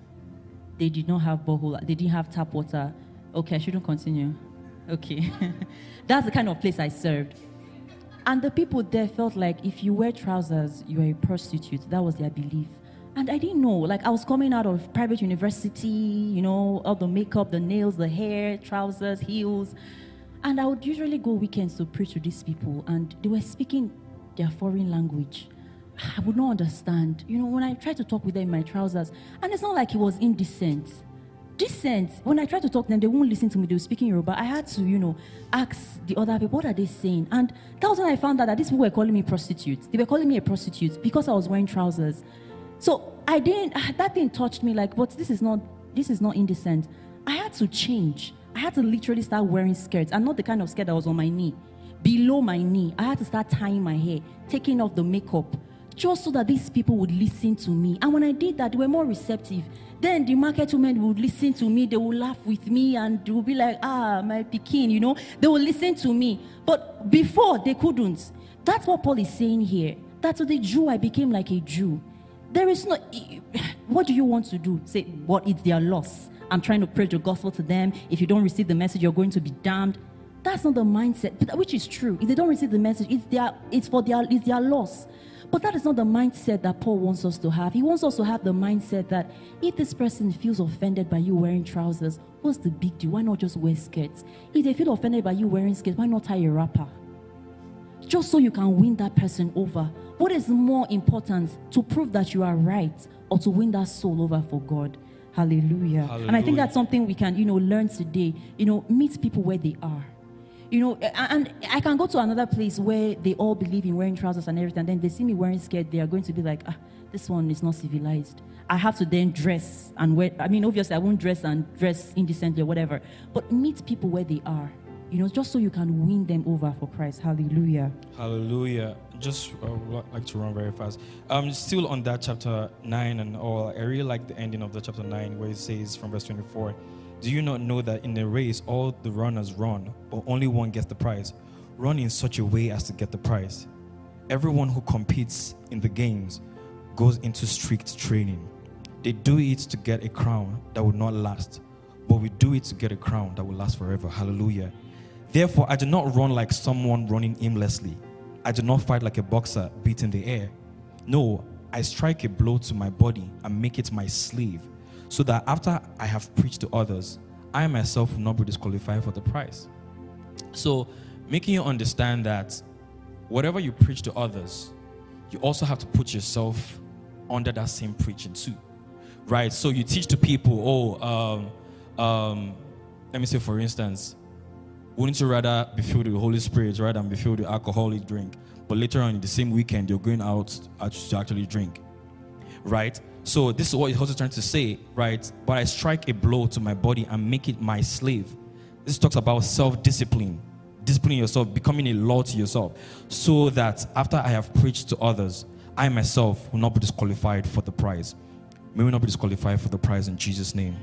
They did not have borehole. They didn't have tap water. Okay, I shouldn't continue. Okay. that's the kind of place I served. And the people there felt like if you wear trousers, you are a prostitute. That was their belief. And I didn't know. Like I was coming out of private university, you know, all the makeup, the nails, the hair, trousers, heels. And I would usually go weekends to preach to these people, and they were speaking their foreign language. I would not understand. You know, when I tried to talk with them in my trousers, and it's not like it was indecent. decent. When I tried to talk to them, they won't listen to me. They were speaking Yoruba. I had to, you know, ask the other people, what are they saying? And that was when I found out that these people were calling me prostitute. They were calling me a prostitute because I was wearing trousers. So I didn't, that thing touched me like, but this is not, this is not indecent. I had to change. I had to literally start wearing skirts and not the kind of skirt that was on my knee. Below my knee, I had to start tying my hair, taking off the makeup, just so that these people would listen to me. And when I did that, they were more receptive. Then the market women would listen to me, they would laugh with me, and they would be like, ah, my Pekin, you know, they would listen to me. But before, they couldn't. That's what Paul is saying here. That to the Jew, I became like a Jew. There is no, what do you want to do? Say, what? It's their loss. I'm trying to preach the gospel to them. If you don't receive the message, you're going to be damned. That's not the mindset, which is true. If they don't receive the message, it's their, it's for their, it's their loss. But that is not the mindset that Paul wants us to have. He wants us to have the mindset that if this person feels offended by you wearing trousers, what's the big deal? Why not just wear skirts? If they feel offended by you wearing skirts, why not tie a wrapper? Just so you can win that person over. What is more important to prove that you are right or to win that soul over for God? Hallelujah. Hallelujah. And I think that's something we can, you know, learn today. You know, meet people where they are you know, and I can go to another place where they all believe in wearing trousers and everything, and then they see me wearing skirt, they are going to be like, ah, this one is not civilized. I have to then dress and wear, I mean, obviously, I won't dress and dress indecently or whatever, but meet people where they are, you know, just so you can win them over for Christ. Hallelujah. Hallelujah. Just uh, like to run very fast. Um, still on that chapter 9 and all, I really like the ending of the chapter 9 where it says from verse 24 do you not know that in a race all the runners run, but only one gets the prize? Run in such a way as to get the prize. Everyone who competes in the games goes into strict training. They do it to get a crown that will not last, but we do it to get a crown that will last forever. Hallelujah. Therefore, I do not run like someone running aimlessly. I do not fight like a boxer beating the air. No, I strike a blow to my body and make it my slave so that after I have preached to others, I myself will not be disqualified for the prize. So, making you understand that whatever you preach to others, you also have to put yourself under that same preaching too, right? So you teach to people, oh, um, um, let me say, for instance, wouldn't you rather be filled with the Holy Spirit rather than be filled with alcoholic drink? But later on in the same weekend, you're going out to actually drink, right? So this is what he's also trying to say, right? But I strike a blow to my body and make it my slave. This talks about self-discipline, disciplining yourself, becoming a law to yourself, so that after I have preached to others, I myself will not be disqualified for the prize. May we not be disqualified for the prize in Jesus' name.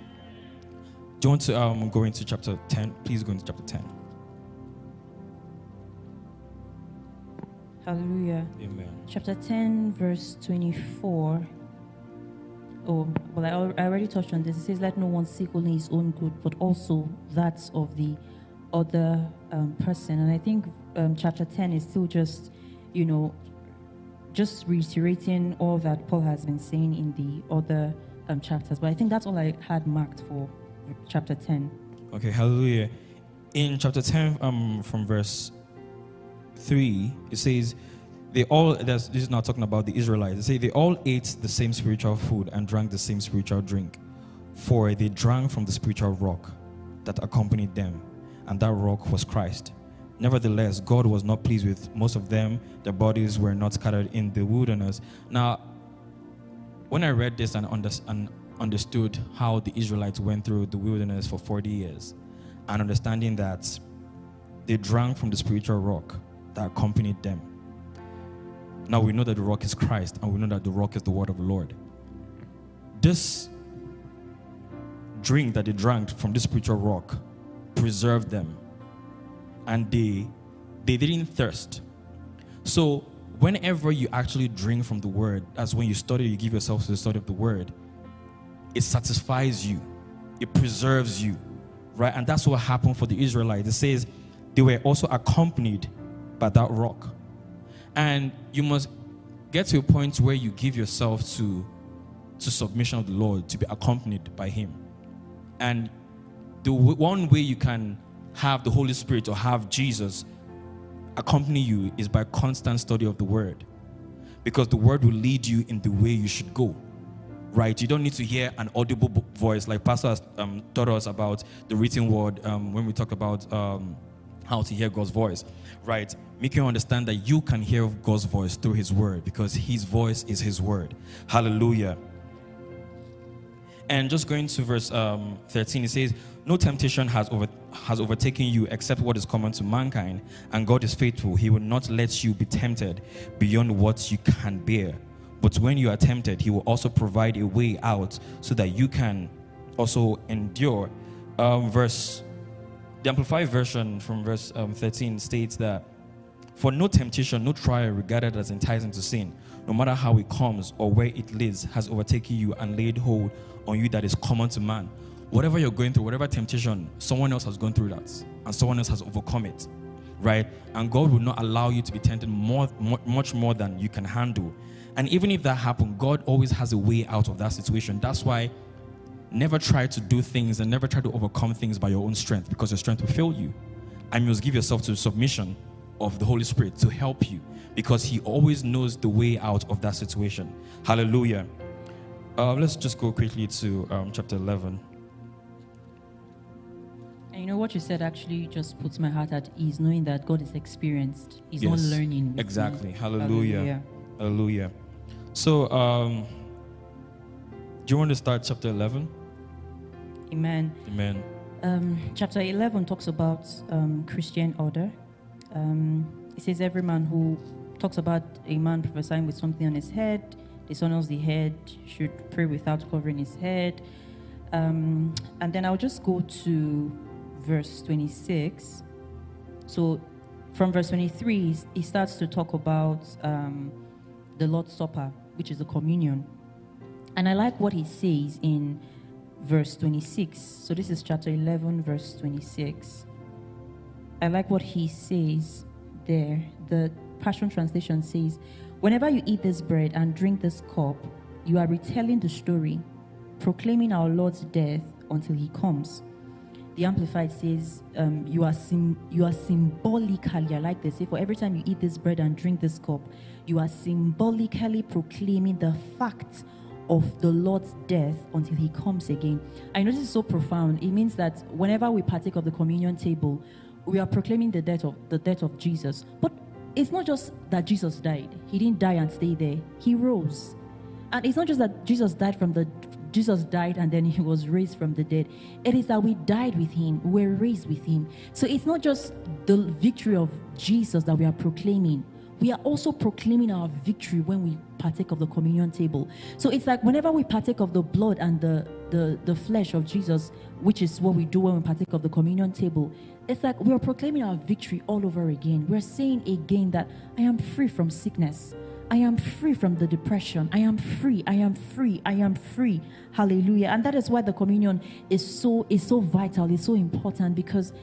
Do you want to um, go into chapter 10? Please go into chapter 10. Hallelujah. Amen. Chapter 10, verse 24 oh, well, I, already touched on this. It says, Let no one seek only his own good, but also that of the other um, person. And I think um, chapter 10 is still just, you know, just reiterating all that Paul has been saying in the other um, chapters. But I think that's all I had marked for chapter 10. Okay, hallelujah. In chapter 10, um, from verse 3, it says, they all this is not talking about the israelites. They say they all ate the same spiritual food and drank the same spiritual drink for they drank from the spiritual rock that accompanied them and that rock was christ. Nevertheless god was not pleased with most of them. Their bodies were not scattered in the wilderness. Now when i read this and, under, and understood how the israelites went through the wilderness for 40 years and understanding that they drank from the spiritual rock that accompanied them now we know that the rock is Christ, and we know that the rock is the word of the Lord. This drink that they drank from this spiritual rock preserved them, and they they didn't thirst. So whenever you actually drink from the word, as when you study, you give yourself to the study of the word, it satisfies you, it preserves you, right? And that's what happened for the Israelites. It says they were also accompanied by that rock. And you must get to a point where you give yourself to, to submission of the Lord, to be accompanied by Him. And the w- one way you can have the Holy Spirit or have Jesus accompany you is by constant study of the Word. Because the Word will lead you in the way you should go. right? You don't need to hear an audible voice like Pastor has um, taught us about the written word um, when we talk about um, how to hear God's voice, right? Make you understand that you can hear God's voice through His word because His voice is His word. Hallelujah. And just going to verse um, 13, it says, No temptation has, over, has overtaken you except what is common to mankind, and God is faithful. He will not let you be tempted beyond what you can bear. But when you are tempted, He will also provide a way out so that you can also endure. Um, verse, the Amplified version from verse um, 13 states that, For no temptation, no trial regarded as enticing to sin, no matter how it comes or where it leads, has overtaken you and laid hold on you that is common to man. Whatever you're going through, whatever temptation, someone else has gone through that, and someone else has overcome it, right? And God will not allow you to be tempted more, much more than you can handle. And even if that happened, God always has a way out of that situation. That's why never try to do things and never try to overcome things by your own strength because your strength will fail you. And you must give yourself to the submission of the Holy Spirit to help you because He always knows the way out of that situation. Hallelujah. Uh, let's just go quickly to um, chapter 11. And you know what you said actually just puts my heart at ease, knowing that God is experienced. He's not learning. with me. Exactly. Hallelujah. Hallelujah. So, um, do you want to start chapter 11? Amen. Amen. Um, chapter 11 talks about um, Christian order. Um, it says, Every man who talks about a man prophesying with something on his head, dishonors the head, should pray without covering his head. Um, and then I'll just go to verse 26. So from verse 23, he starts to talk about um, the Lord's Supper, which is the communion. And I like what he says in verse 26. So this is chapter 11, verse 26. I like what he says there. The Passion Translation says, Whenever you eat this bread and drink this cup, you are retelling the story, proclaiming our Lord's death until he comes. The Amplified says, um, you, are sim- you are symbolically, I like this, say, for every time you eat this bread and drink this cup, you are symbolically proclaiming the fact of the Lord's death until he comes again. I know this is so profound. It means that whenever we partake of the communion table, we are proclaiming the death of the death of Jesus. But it's not just that Jesus died. He didn't die and stay there. He rose. And it's not just that Jesus died from the Jesus died and then he was raised from the dead. It is that we died with him, we're raised with him. So it's not just the victory of Jesus that we are proclaiming. We are also proclaiming our victory when we partake of the communion table. So it's like whenever we partake of the blood and the, the, the flesh of Jesus, which is what we do when we partake of the communion table, it's like we are proclaiming our victory all over again. We're saying again that I am free from sickness. I am free from the depression. I am free. I am free. I am free. Hallelujah. And that is why the communion is so is so vital, it's so important because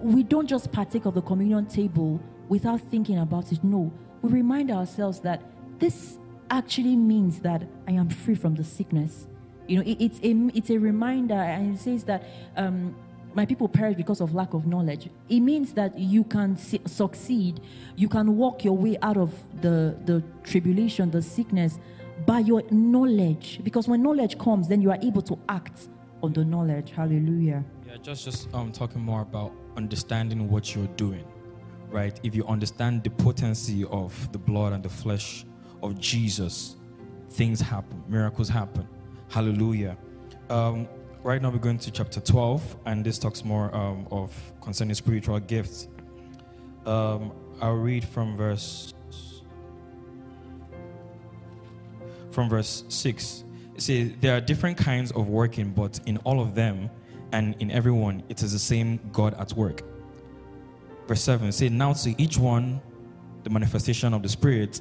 we don't just partake of the communion table without thinking about it. No, we remind ourselves that this actually means that I am free from the sickness. You know, it, it's a it's a reminder, and it says that um, my people perish because of lack of knowledge. It means that you can succeed, you can walk your way out of the the tribulation, the sickness, by your knowledge. Because when knowledge comes, then you are able to act on the knowledge. Hallelujah. Yeah, just just um talking more about understanding what you're doing, right? If you understand the potency of the blood and the flesh of Jesus, things happen, miracles happen. Hallelujah. Um, right now we're going to chapter 12, and this talks more um, of concerning spiritual gifts. Um, I'll read from verse from verse 6. It says, There are different kinds of working, but in all of them and in everyone, it is the same God at work. Verse 7 say, Now to each one, the manifestation of the Spirit,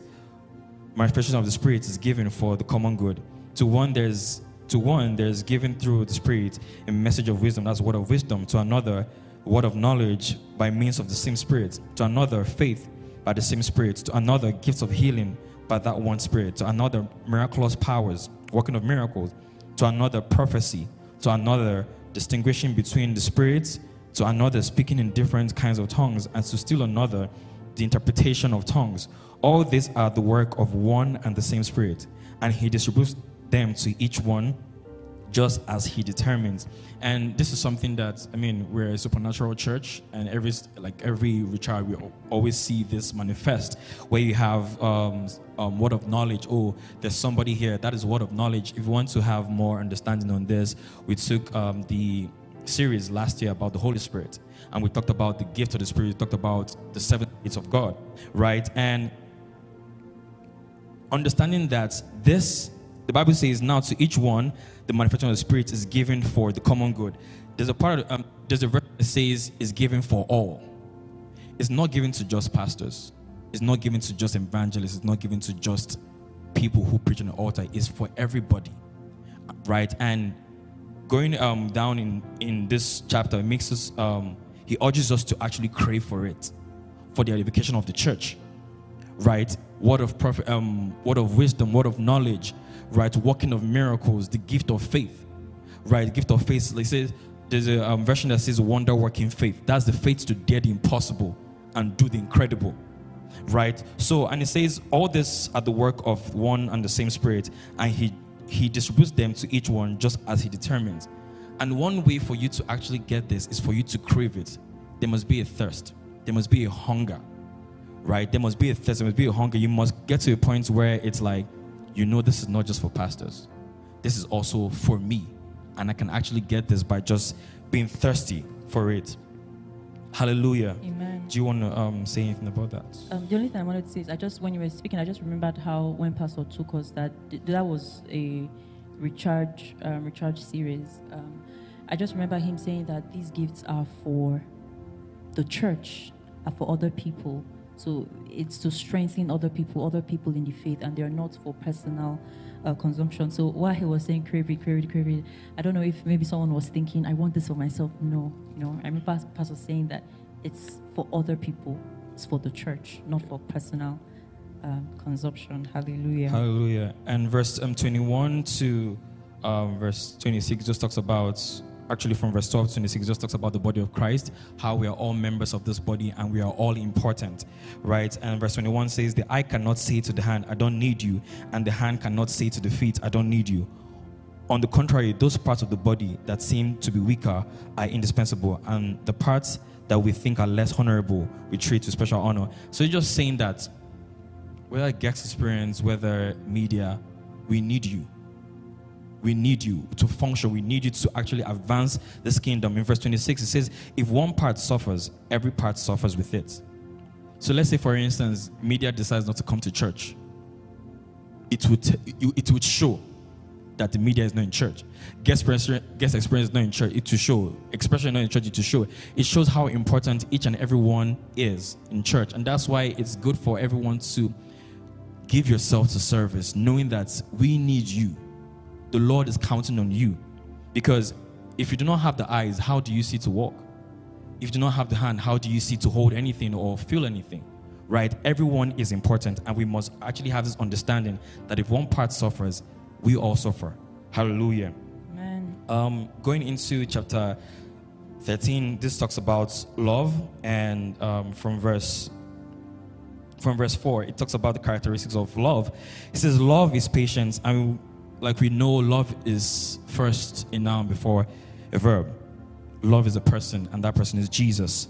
manifestation of the Spirit is given for the common good. To one, there's to one, there's given through the Spirit a message of wisdom, that's word of wisdom. To another, word of knowledge by means of the same Spirit. To another, faith by the same Spirit. To another, gifts of healing by that one Spirit. To another, miraculous powers, working of miracles. To another, prophecy. To another, distinguishing between the spirits. To another, speaking in different kinds of tongues. And to still another, the interpretation of tongues. All these are the work of one and the same Spirit. And He distributes them to each one just as he determines and this is something that i mean we're a supernatural church and every like every recharge we always see this manifest where you have um, um, word of knowledge oh there's somebody here that is word of knowledge if you want to have more understanding on this we took um, the series last year about the holy spirit and we talked about the gift of the spirit we talked about the seven gifts of god right and understanding that this the bible says now to each one the manifestation of the Spirit is given for the common good. There's a part, of, um, there's a verse that says is given for all. It's not given to just pastors. It's not given to just evangelists. It's not given to just people who preach on the altar. It's for everybody, right? And going um, down in in this chapter makes us. Um, he urges us to actually crave for it, for the edification of the church, right? Word of prophet, um, word of wisdom, word of knowledge, right? Working of miracles, the gift of faith, right? Gift of faith. Like says, there's a um, version that says wonder working faith. That's the faith to dare the impossible and do the incredible, right? So, and it says all this at the work of one and the same Spirit, and He He distributes them to each one just as He determines. And one way for you to actually get this is for you to crave it. There must be a thirst. There must be a hunger, right? There must be a thirst. There must be a hunger. You must get to a point where it's like you know this is not just for pastors. This is also for me. And I can actually get this by just being thirsty for it. Hallelujah. Amen. Do you want to um, say anything about that? Um, the only thing I wanted to say is I just, when you were speaking, I just remembered how when Pastor took us that that was a recharge um, recharge series. Um, I just remember him saying that these gifts are for the church, are for other people. So it's to strengthen other people, other people in the faith, and they're not for personal uh, consumption. So while he was saying crave it, crave I don't know if maybe someone was thinking, I want this for myself. No, know, I remember Pastor saying that it's for other people, it's for the church, not for personal um, consumption. Hallelujah. Hallelujah. And verse um, 21 to um, verse 26 just talks about actually from verse 12 to 26 just talks about the body of Christ, how we are all members of this body and we are all important, right? And verse 21 says, The eye cannot say to the hand, I don't need you, and the hand cannot say to the feet, I don't need you. On the contrary, those parts of the body that seem to be weaker are indispensable, and the parts that we think are less honorable, we treat with special honor. So you're just saying that whether guest experience, whether media, we need you we need you to function. We need you to actually advance this kingdom. In verse 26, it says, If one part suffers, every part suffers with it. So let's say, for instance, media decides not to come to church. It would, it would show that the media is not in church. Guest experience, guest experience not in church. It to show. Expression not in church. It to show. It shows how important each and every one is in church, and that's why it's good for everyone to give yourself to service, knowing that we need you the Lord is counting on you. Because if you do not have the eyes, how do you see to walk? If you do not have the hand, how do you see to hold anything or feel anything? Right? Everyone is important, and we must actually have this understanding that if one part suffers, we all suffer. Hallelujah. Um, going into chapter 13, this talks about love, and um, from verse from verse 4, it talks about the characteristics of love. It says, Love is patience, and like we know love is first a noun before a verb. Love is a person, and that person is Jesus.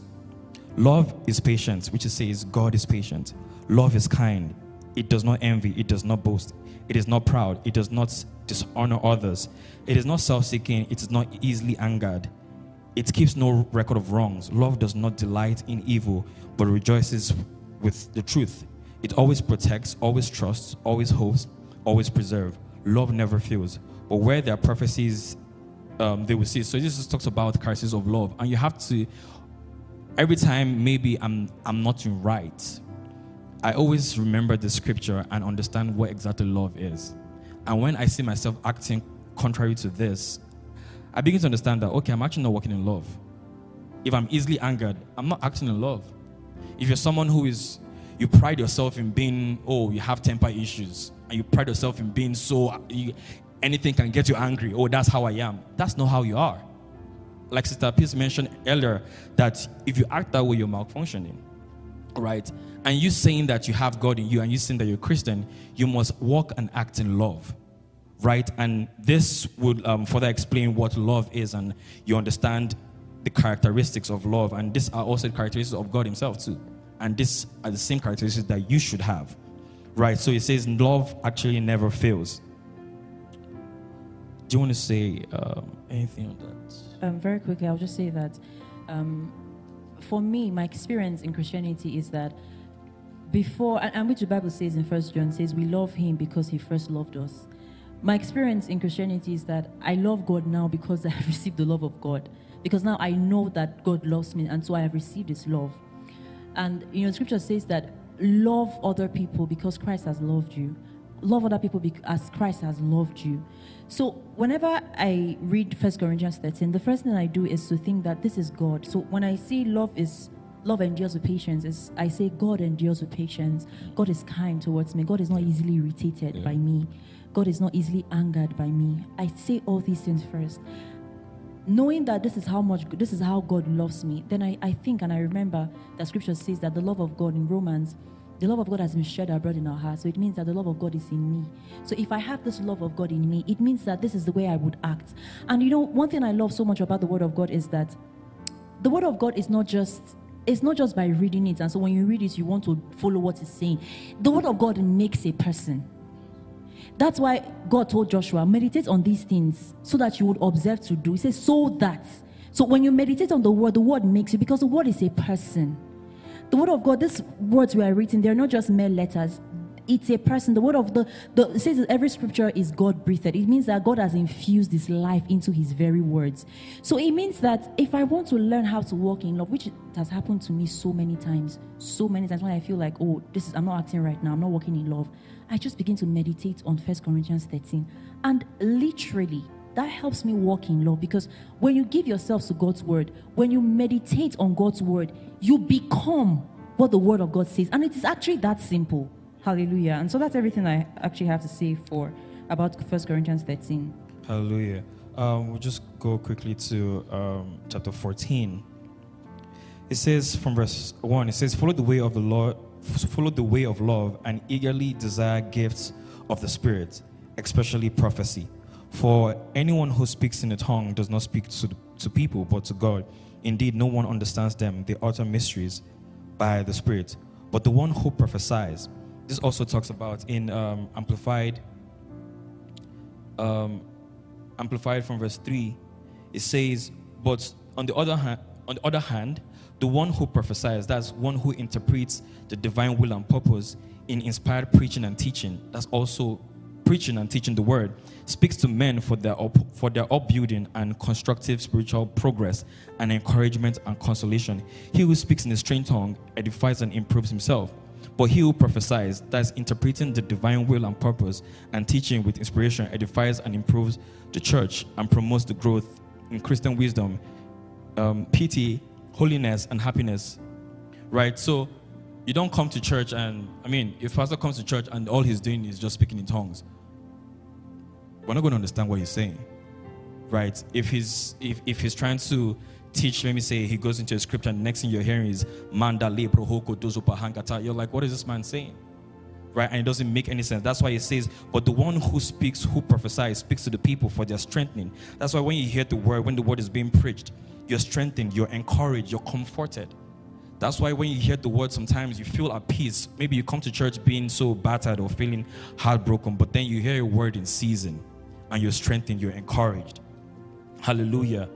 Love is patient, which is says God is patient. Love is kind. It does not envy. It does not boast. It is not proud. It does not dishonor others. It is not self seeking. It is not easily angered. It keeps no record of wrongs. Love does not delight in evil, but rejoices with the truth. It always protects, always trusts, always hopes, always preserves love never fails. But where there are prophecies, um, they will see. So this talks about crisis of love, and you have to. Every time maybe I'm I'm not in right, I always remember the scripture and understand what exactly love is. And when I see myself acting contrary to this, I begin to understand that okay, I'm actually not working in love. If I'm easily angered, I'm not acting in love. If you're someone who is you pride yourself in being, oh, you have temper issues, and you pride yourself in being so, you, anything can get you angry. Oh, that's how I am. That's not how you are. Like Sister Peace mentioned earlier, that if you act that way, you're malfunctioning, right? And you saying that you have God in you and you saying that you're Christian, you must walk and act in love, right? And this would um, further explain what love is, and you understand the characteristics of love. And these are also the characteristics of God Himself, too. And these are the same characteristics that you should have, right? So it says love actually never fails. Do you want to say um, anything on that? Um, very quickly, I'll just say that um, for me, my experience in Christianity is that before, and, and which the Bible says in First John says, we love Him because He first loved us. My experience in Christianity is that I love God now because I have received the love of God. Because now I know that God loves me, and so I have received His love. And you know, Scripture says that love other people because Christ has loved you. Love other people as Christ has loved you. So whenever I read First Corinthians 13, the first thing I do is to think that this is God. So when I see love is love endures with patience, is I say God endures with patience. God is kind towards me. God is not easily irritated yeah. by me. God is not easily angered by me. I say all these things first. Knowing that this is how much this is how God loves me, then I, I think and I remember that scripture says that the love of God in Romans the love of God has been shed abroad in our hearts. So it means that the love of God is in me. So if I have this love of God in me, it means that this is the way I would act. And you know, one thing I love so much about the Word of God is that the Word of God is not just it's not just by reading it, and so when you read it, you want to follow what it's saying. The Word of God makes a person. That's why God told Joshua, meditate on these things so that you would observe to do. He says, so that. So when you meditate on the word, the word makes you because the word is a person. The word of God, these words we are reading, they're not just mere letters. It's a person. The word of the, the it says every scripture is God breathed. It means that God has infused His life into His very words. So it means that if I want to learn how to walk in love, which has happened to me so many times, so many times when I feel like, oh, this is I'm not acting right now, I'm not walking in love, I just begin to meditate on First Corinthians 13. And literally, that helps me walk in love because when you give yourself to God's word, when you meditate on God's word, you become what the word of God says. And it is actually that simple. Hallelujah. And so that's everything I actually have to say for about First Corinthians 13. Hallelujah. Um, we'll just go quickly to um, chapter 14. It says from verse 1, it says, Follow the way of the Lord, follow the way of love, and eagerly desire gifts of the Spirit, especially prophecy for anyone who speaks in a tongue does not speak to, to people, but to God. Indeed, no one understands them. They utter mysteries by the Spirit. But the one who prophesies, this also talks about in um, Amplified, um, Amplified from verse 3, it says, But on the other hand, on the other hand, the one who prophesies, that's one who interprets the divine will and purpose in inspired preaching and teaching, that's also preaching and teaching the word speaks to men for their up, for their upbuilding and constructive spiritual progress and encouragement and consolation. He who speaks in a strange tongue edifies and improves himself. But he who prophesies, that is interpreting the divine will and purpose and teaching with inspiration, edifies and improves the church and promotes the growth in Christian wisdom, um, piety, holiness, and happiness. Right? So you don't come to church and, I mean, if pastor comes to church and all he's doing is just speaking in tongues, we're not going to understand what he's saying, right? If he's if, if he's trying to teach, let me say he goes into a scripture, and the next thing you're hearing is manda le prohoko dozupa hankata. You're like, what is this man saying? Right? And it doesn't make any sense. That's why it says, but the one who speaks, who prophesies, speaks to the people for their strengthening. That's why when you hear the word, when the word is being preached, you're strengthened, you're encouraged, you're comforted. That's why when you hear the word, sometimes you feel at peace. Maybe you come to church being so battered or feeling heartbroken, but then you hear a word in season and you're strengthened, you're encouraged. Hallelujah.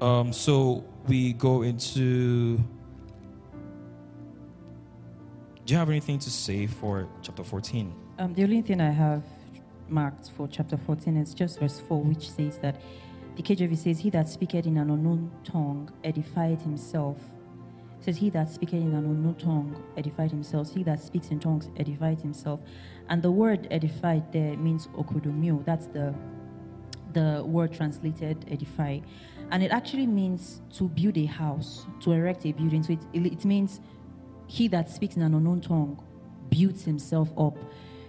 Um, so we go into. Do you have anything to say for chapter 14? Um, the only thing I have marked for chapter 14 is just verse 4, which says that the KJV says, He that speaketh in an unknown tongue edified himself says, He that speaketh in an unknown tongue edified himself. He that speaks in tongues edified himself. And the word edified there means oikodomeo. That's the the word translated edify. And it actually means to build a house, to erect a building. So it, it means he that speaks in an unknown tongue builds himself up.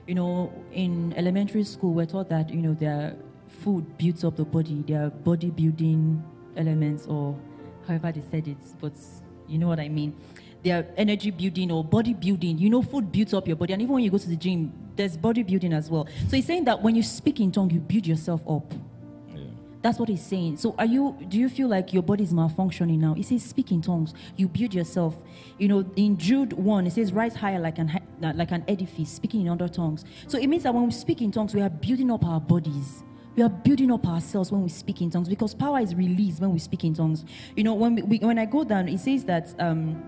You know, in elementary school, we're taught that, you know, their food builds up the body, there are body building elements, or however they said it. But you know what I mean? they are energy building or body building. You know, food builds up your body, and even when you go to the gym, there's body building as well. So he's saying that when you speak in tongue, you build yourself up. That's what he's saying. So are you do you feel like your body is malfunctioning now? He says speak in tongues. You build yourself. You know, in Jude 1, it says rise higher like an like an edifice, speaking in other tongues. So it means that when we speak in tongues, we are building up our bodies. We are building up ourselves when we speak in tongues because power is released when we speak in tongues. You know, when we, when I go down, it says that um,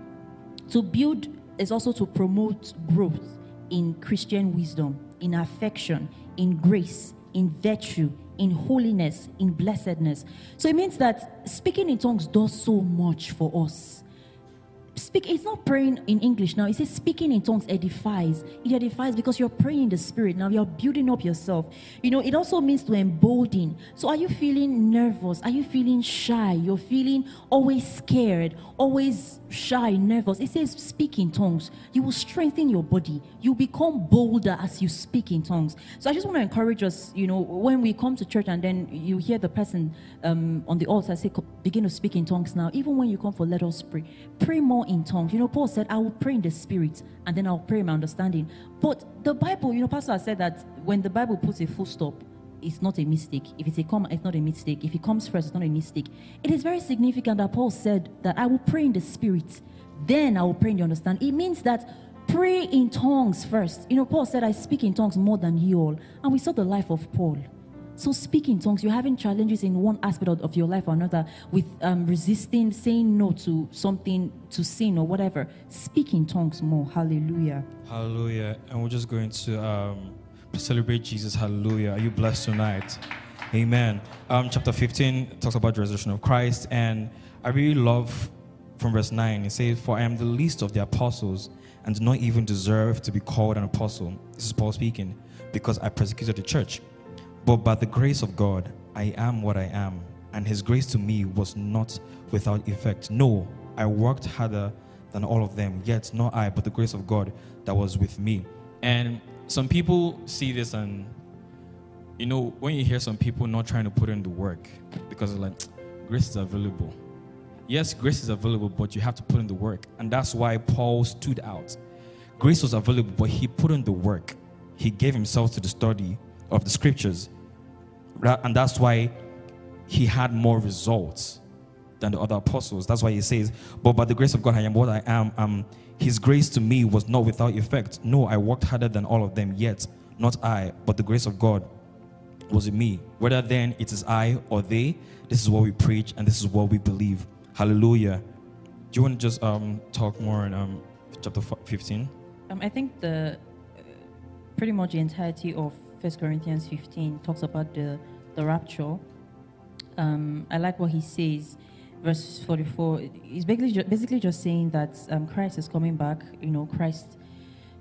to build is also to promote growth in Christian wisdom, in affection, in grace, in virtue, in holiness, in blessedness. So it means that speaking in tongues does so much for us. Speak it's not praying in english now. It says speaking in tongues edifies. It edifies because you're praying in the spirit. Now you're building up yourself. You know it also means to embolden. So are you feeling nervous? Are you feeling shy? You're feeling always scared always shy nervous. It says speak in tongues. You will strengthen your body. You become bolder as you speak in tongues. So i just want to encourage us you know when we come to church and then you hear the person um, on the altar say begin to speak in tongues now. Even when you come for let us pray. Pray more in tongues. You know, Paul said, I will pray in the spirit and then I'll pray in my understanding. But the Bible, you know, Pastor said that when the Bible puts a full stop, it's not a mistake. If it's a comma, it's not a mistake. If it comes first, it's not a mistake. It is very significant that Paul said that I will pray in the spirit, then I will pray in the understanding. It means that pray in tongues first. You know, Paul said, I speak in tongues more than you all. And we saw the life of Paul. So, speak in tongues, you're having challenges in one aspect of, of your life or another with um, resisting, saying no to something, to sin or whatever. Speak in tongues more. Hallelujah. Hallelujah. And we're just going to um, celebrate Jesus. Hallelujah. Are you blessed tonight? Amen. Um, chapter 15 talks about the resurrection of Christ. And I really love from verse 9, it says, For I am the least of the apostles and do not even deserve to be called an apostle. This is Paul speaking, because I persecuted the church. But by the grace of God, I am what I am, and His grace to me was not without effect. No, I worked harder than all of them, yet not I, but the grace of God that was with me. And some people see this, and you know, when you hear some people not trying to put in the work because like, grace is available. Yes, grace is available, but you have to put in the work. And that's why Paul stood out. Grace was available, but he put in the work. He gave himself to the study of the scriptures. And that's why he had more results than the other apostles. That's why he says, But by the grace of God, I am what I am. His grace to me was not without effect. No, I worked harder than all of them, yet not I, but the grace of God was in me. Whether then it is I or they, this is what we preach and this is what we believe. Hallelujah. Do you want to just um, talk more in um, chapter 15? Um, I think the uh, pretty much the entirety of First Corinthians 15 talks about the, the rapture. Um, I like what he says, verse 44. He's basically, basically just saying that um, Christ is coming back. You know, Christ,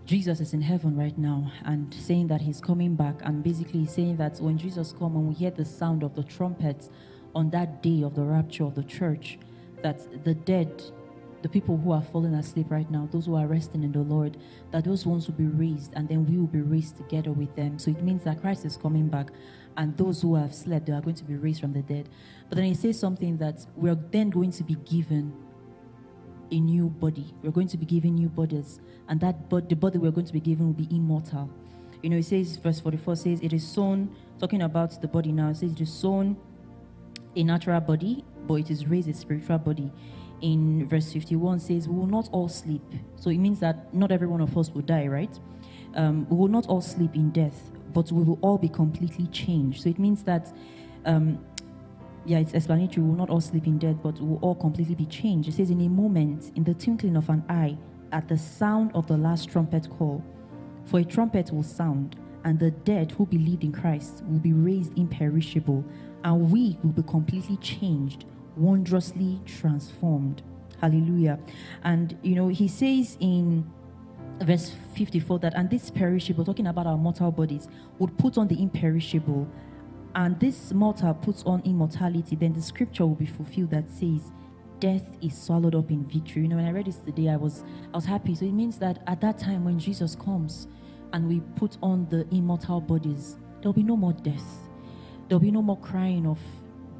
Jesus is in heaven right now, and saying that he's coming back. And basically saying that when Jesus comes and we hear the sound of the trumpets on that day of the rapture of the church, that the dead the people who are falling asleep right now, those who are resting in the Lord, that those ones will be raised and then we will be raised together with them. So it means that Christ is coming back and those who have slept, they are going to be raised from the dead. But then he says something that we're then going to be given a new body. We're going to be given new bodies. And that but the body we're going to be given will be immortal. You know, it says, verse 44 says, it is sown, talking about the body now, it says it is sown a natural body, but it is raised a spiritual body in verse 51 says, We will not all sleep. So it means that not every one of us will die, right? Um, we will not all sleep in death, but we will all be completely changed. So it means that, um, yeah, it's explanatory. We will not all sleep in death, but we will all completely be changed. It says, In a moment, in the twinkling of an eye, at the sound of the last trumpet call, for a trumpet will sound, and the dead who believed in Christ will be raised imperishable, and we will be completely changed wondrously transformed. Hallelujah. And, you know, he says in verse 54 that, and this perishable, talking about our mortal bodies, would put on the imperishable, and this mortal puts on immortality, then the scripture will be fulfilled that says, death is swallowed up in victory. You know, when I read this today, I was I was happy. So it means that at that time when Jesus comes and we put on the immortal bodies, there'll be no more death. There'll be no more crying of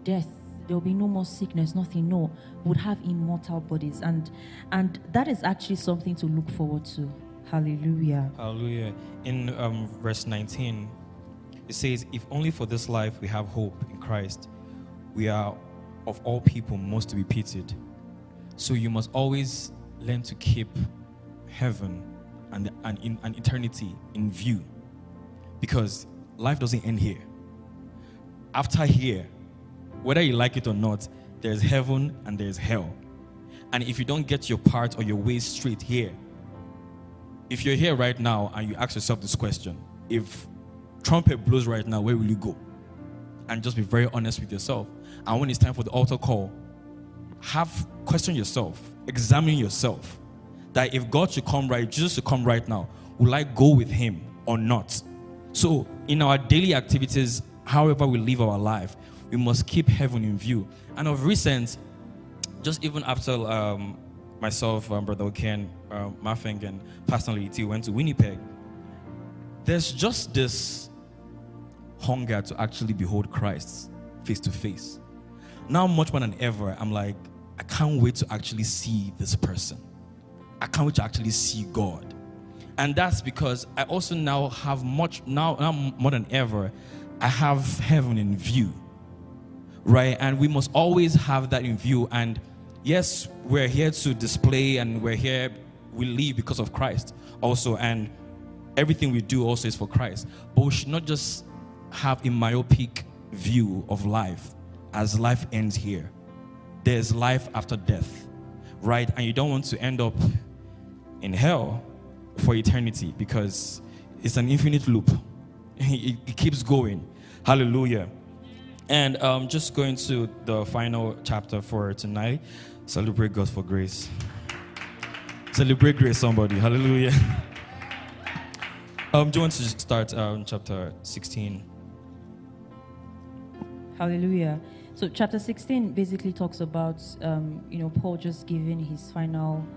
death there will be no more sickness, nothing. No, would have immortal bodies, and and that is actually something to look forward to. Hallelujah. Hallelujah. In um, verse 19, it says, If only for this life we have hope in Christ, we are of all people most to be pitied. So you must always learn to keep heaven and, and, in, and eternity in view because life doesn't end here. After here, whether you like it or not, there's heaven and there's hell. And if you don't get your part or your way straight here, if you're here right now and you ask yourself this question, if trumpet blows right now, where will you go? And just be very honest with yourself. And when it's time for the altar call, have question yourself, examine yourself. That if God should come right, Jesus should come right now, will I go with him or not? So in our daily activities, however we live our life, we must keep heaven in view. And of recent, just even after um, myself, um, Brother Oken, um, Mafeng, and Pastor Liti went to Winnipeg, there's just this hunger to actually behold Christ face to face. Now, much more than ever, I'm like, I can't wait to actually see this person. I can't wait to actually see God. And that's because I also now have much, now, now more than ever, I have heaven in view. Right? And we must always have that in view. And yes, we're here to display and we're here, we live because of Christ also. And everything we do also is for Christ. But we should not just have a myopic view of life as life ends here. There's life after death, right? And you don't want to end up in hell for eternity because it's an infinite loop. It, keeps going. Hallelujah. And um, just going to the final chapter for tonight celebrate God for grace. Celebrate grace, somebody. Hallelujah. Um, do you want to start um, chapter 16? Hallelujah. So chapter 16 basically talks about, um, you know, Paul just giving his final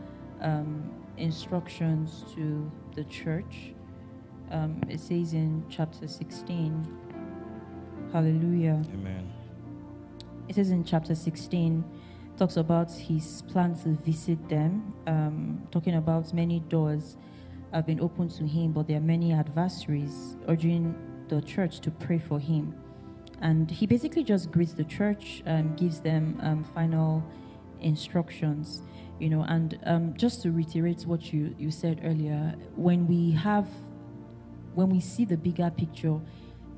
um, instructions to the church. Um, it says in chapter 16, Hallelujah. Amen. It says in chapter 16, talks about his plan to visit them, um, talking about many doors have been opened to him, but there are many adversaries, urging the church to pray for him. And he basically just greets the church, um, gives them um, final instructions, you know. And um, just to reiterate what you, you said earlier, when we have, when we see the bigger picture,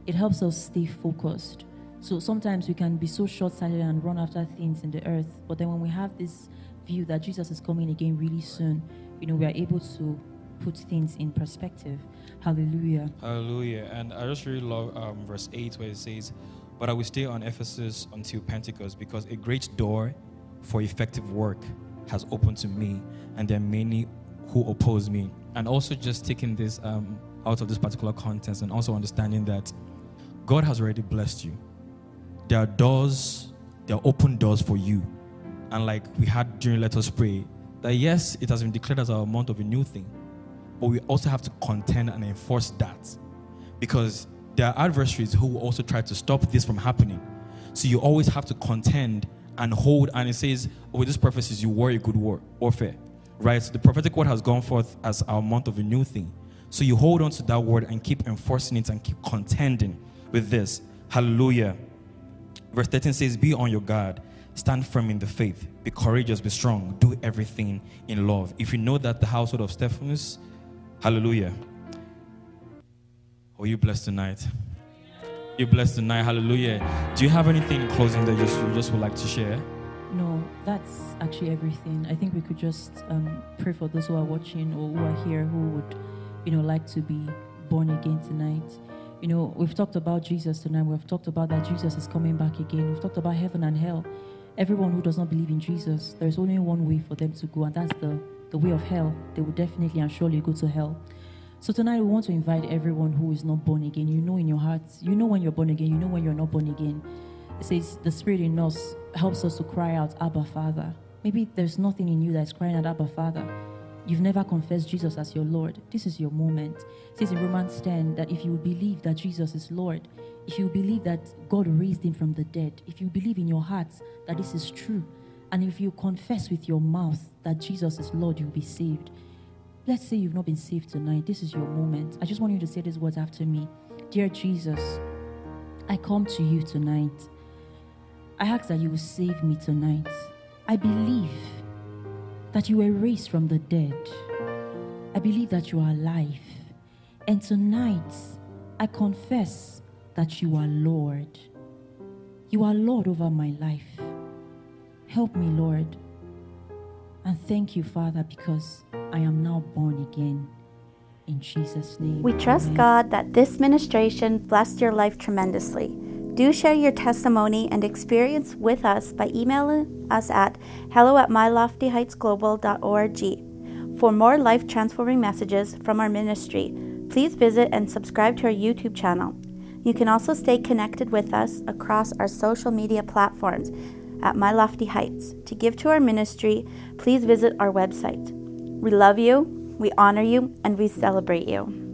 it helps us stay focused. So sometimes we can be so short sighted and run after things in the earth, but then when we have this view that Jesus is coming again really soon, you know, we are able to put things in perspective. Hallelujah. Hallelujah. And I just really love um, verse 8 where it says, But I will stay on Ephesus until Pentecost because a great door for effective work has opened to me, and there are many who oppose me. And also just taking this um, out of this particular context and also understanding that God has already blessed you. There are doors, there are open doors for you. And like we had during Let Us Pray, that yes, it has been declared as our month of a new thing but we also have to contend and enforce that because there are adversaries who will also try to stop this from happening. So you always have to contend and hold. And it says, oh, with this prophecies, you war a good war, warfare, right? So the prophetic word has gone forth as our month of a new thing. So you hold on to that word and keep enforcing it and keep contending with this. Hallelujah. Verse 13 says, Be on your guard, stand firm in the faith, be courageous, be strong, do everything in love. If you know that the household of Stephanas Hallelujah. Are you blessed tonight? You blessed tonight. Hallelujah. Do you have anything in closing that you just, you just would like to share? No, that's actually everything. I think we could just um, pray for those who are watching or who are here who would, you know, like to be born again tonight. You know, we've talked about Jesus tonight. We've talked about that Jesus is coming back again. We've talked about heaven and hell. Everyone who does not believe in Jesus, there's only one way for them to go, and that's the the way of hell, they will definitely and surely go to hell. So tonight we want to invite everyone who is not born again. You know in your heart, you know when you're born again, you know when you're not born again. It says the spirit in us helps us to cry out, Abba Father. Maybe there's nothing in you that's crying out, Abba Father. You've never confessed Jesus as your Lord. This is your moment. It says in Romans 10 that if you believe that Jesus is Lord, if you believe that God raised him from the dead, if you believe in your hearts that this is true, and if you confess with your mouth that Jesus is Lord, you'll be saved. Let's say you've not been saved tonight. This is your moment. I just want you to say these words after me Dear Jesus, I come to you tonight. I ask that you will save me tonight. I believe that you were raised from the dead. I believe that you are alive. And tonight, I confess that you are Lord. You are Lord over my life. Help me, Lord. And thank you, Father, because I am now born again. In Jesus' name. We trust amen. God that this ministration blessed your life tremendously. Do share your testimony and experience with us by emailing us at hello at myloftyheightsglobal.org. For more life transforming messages from our ministry, please visit and subscribe to our YouTube channel. You can also stay connected with us across our social media platforms at My Lofty Heights. To give to our ministry, please visit our website. We love you, we honor you, and we celebrate you.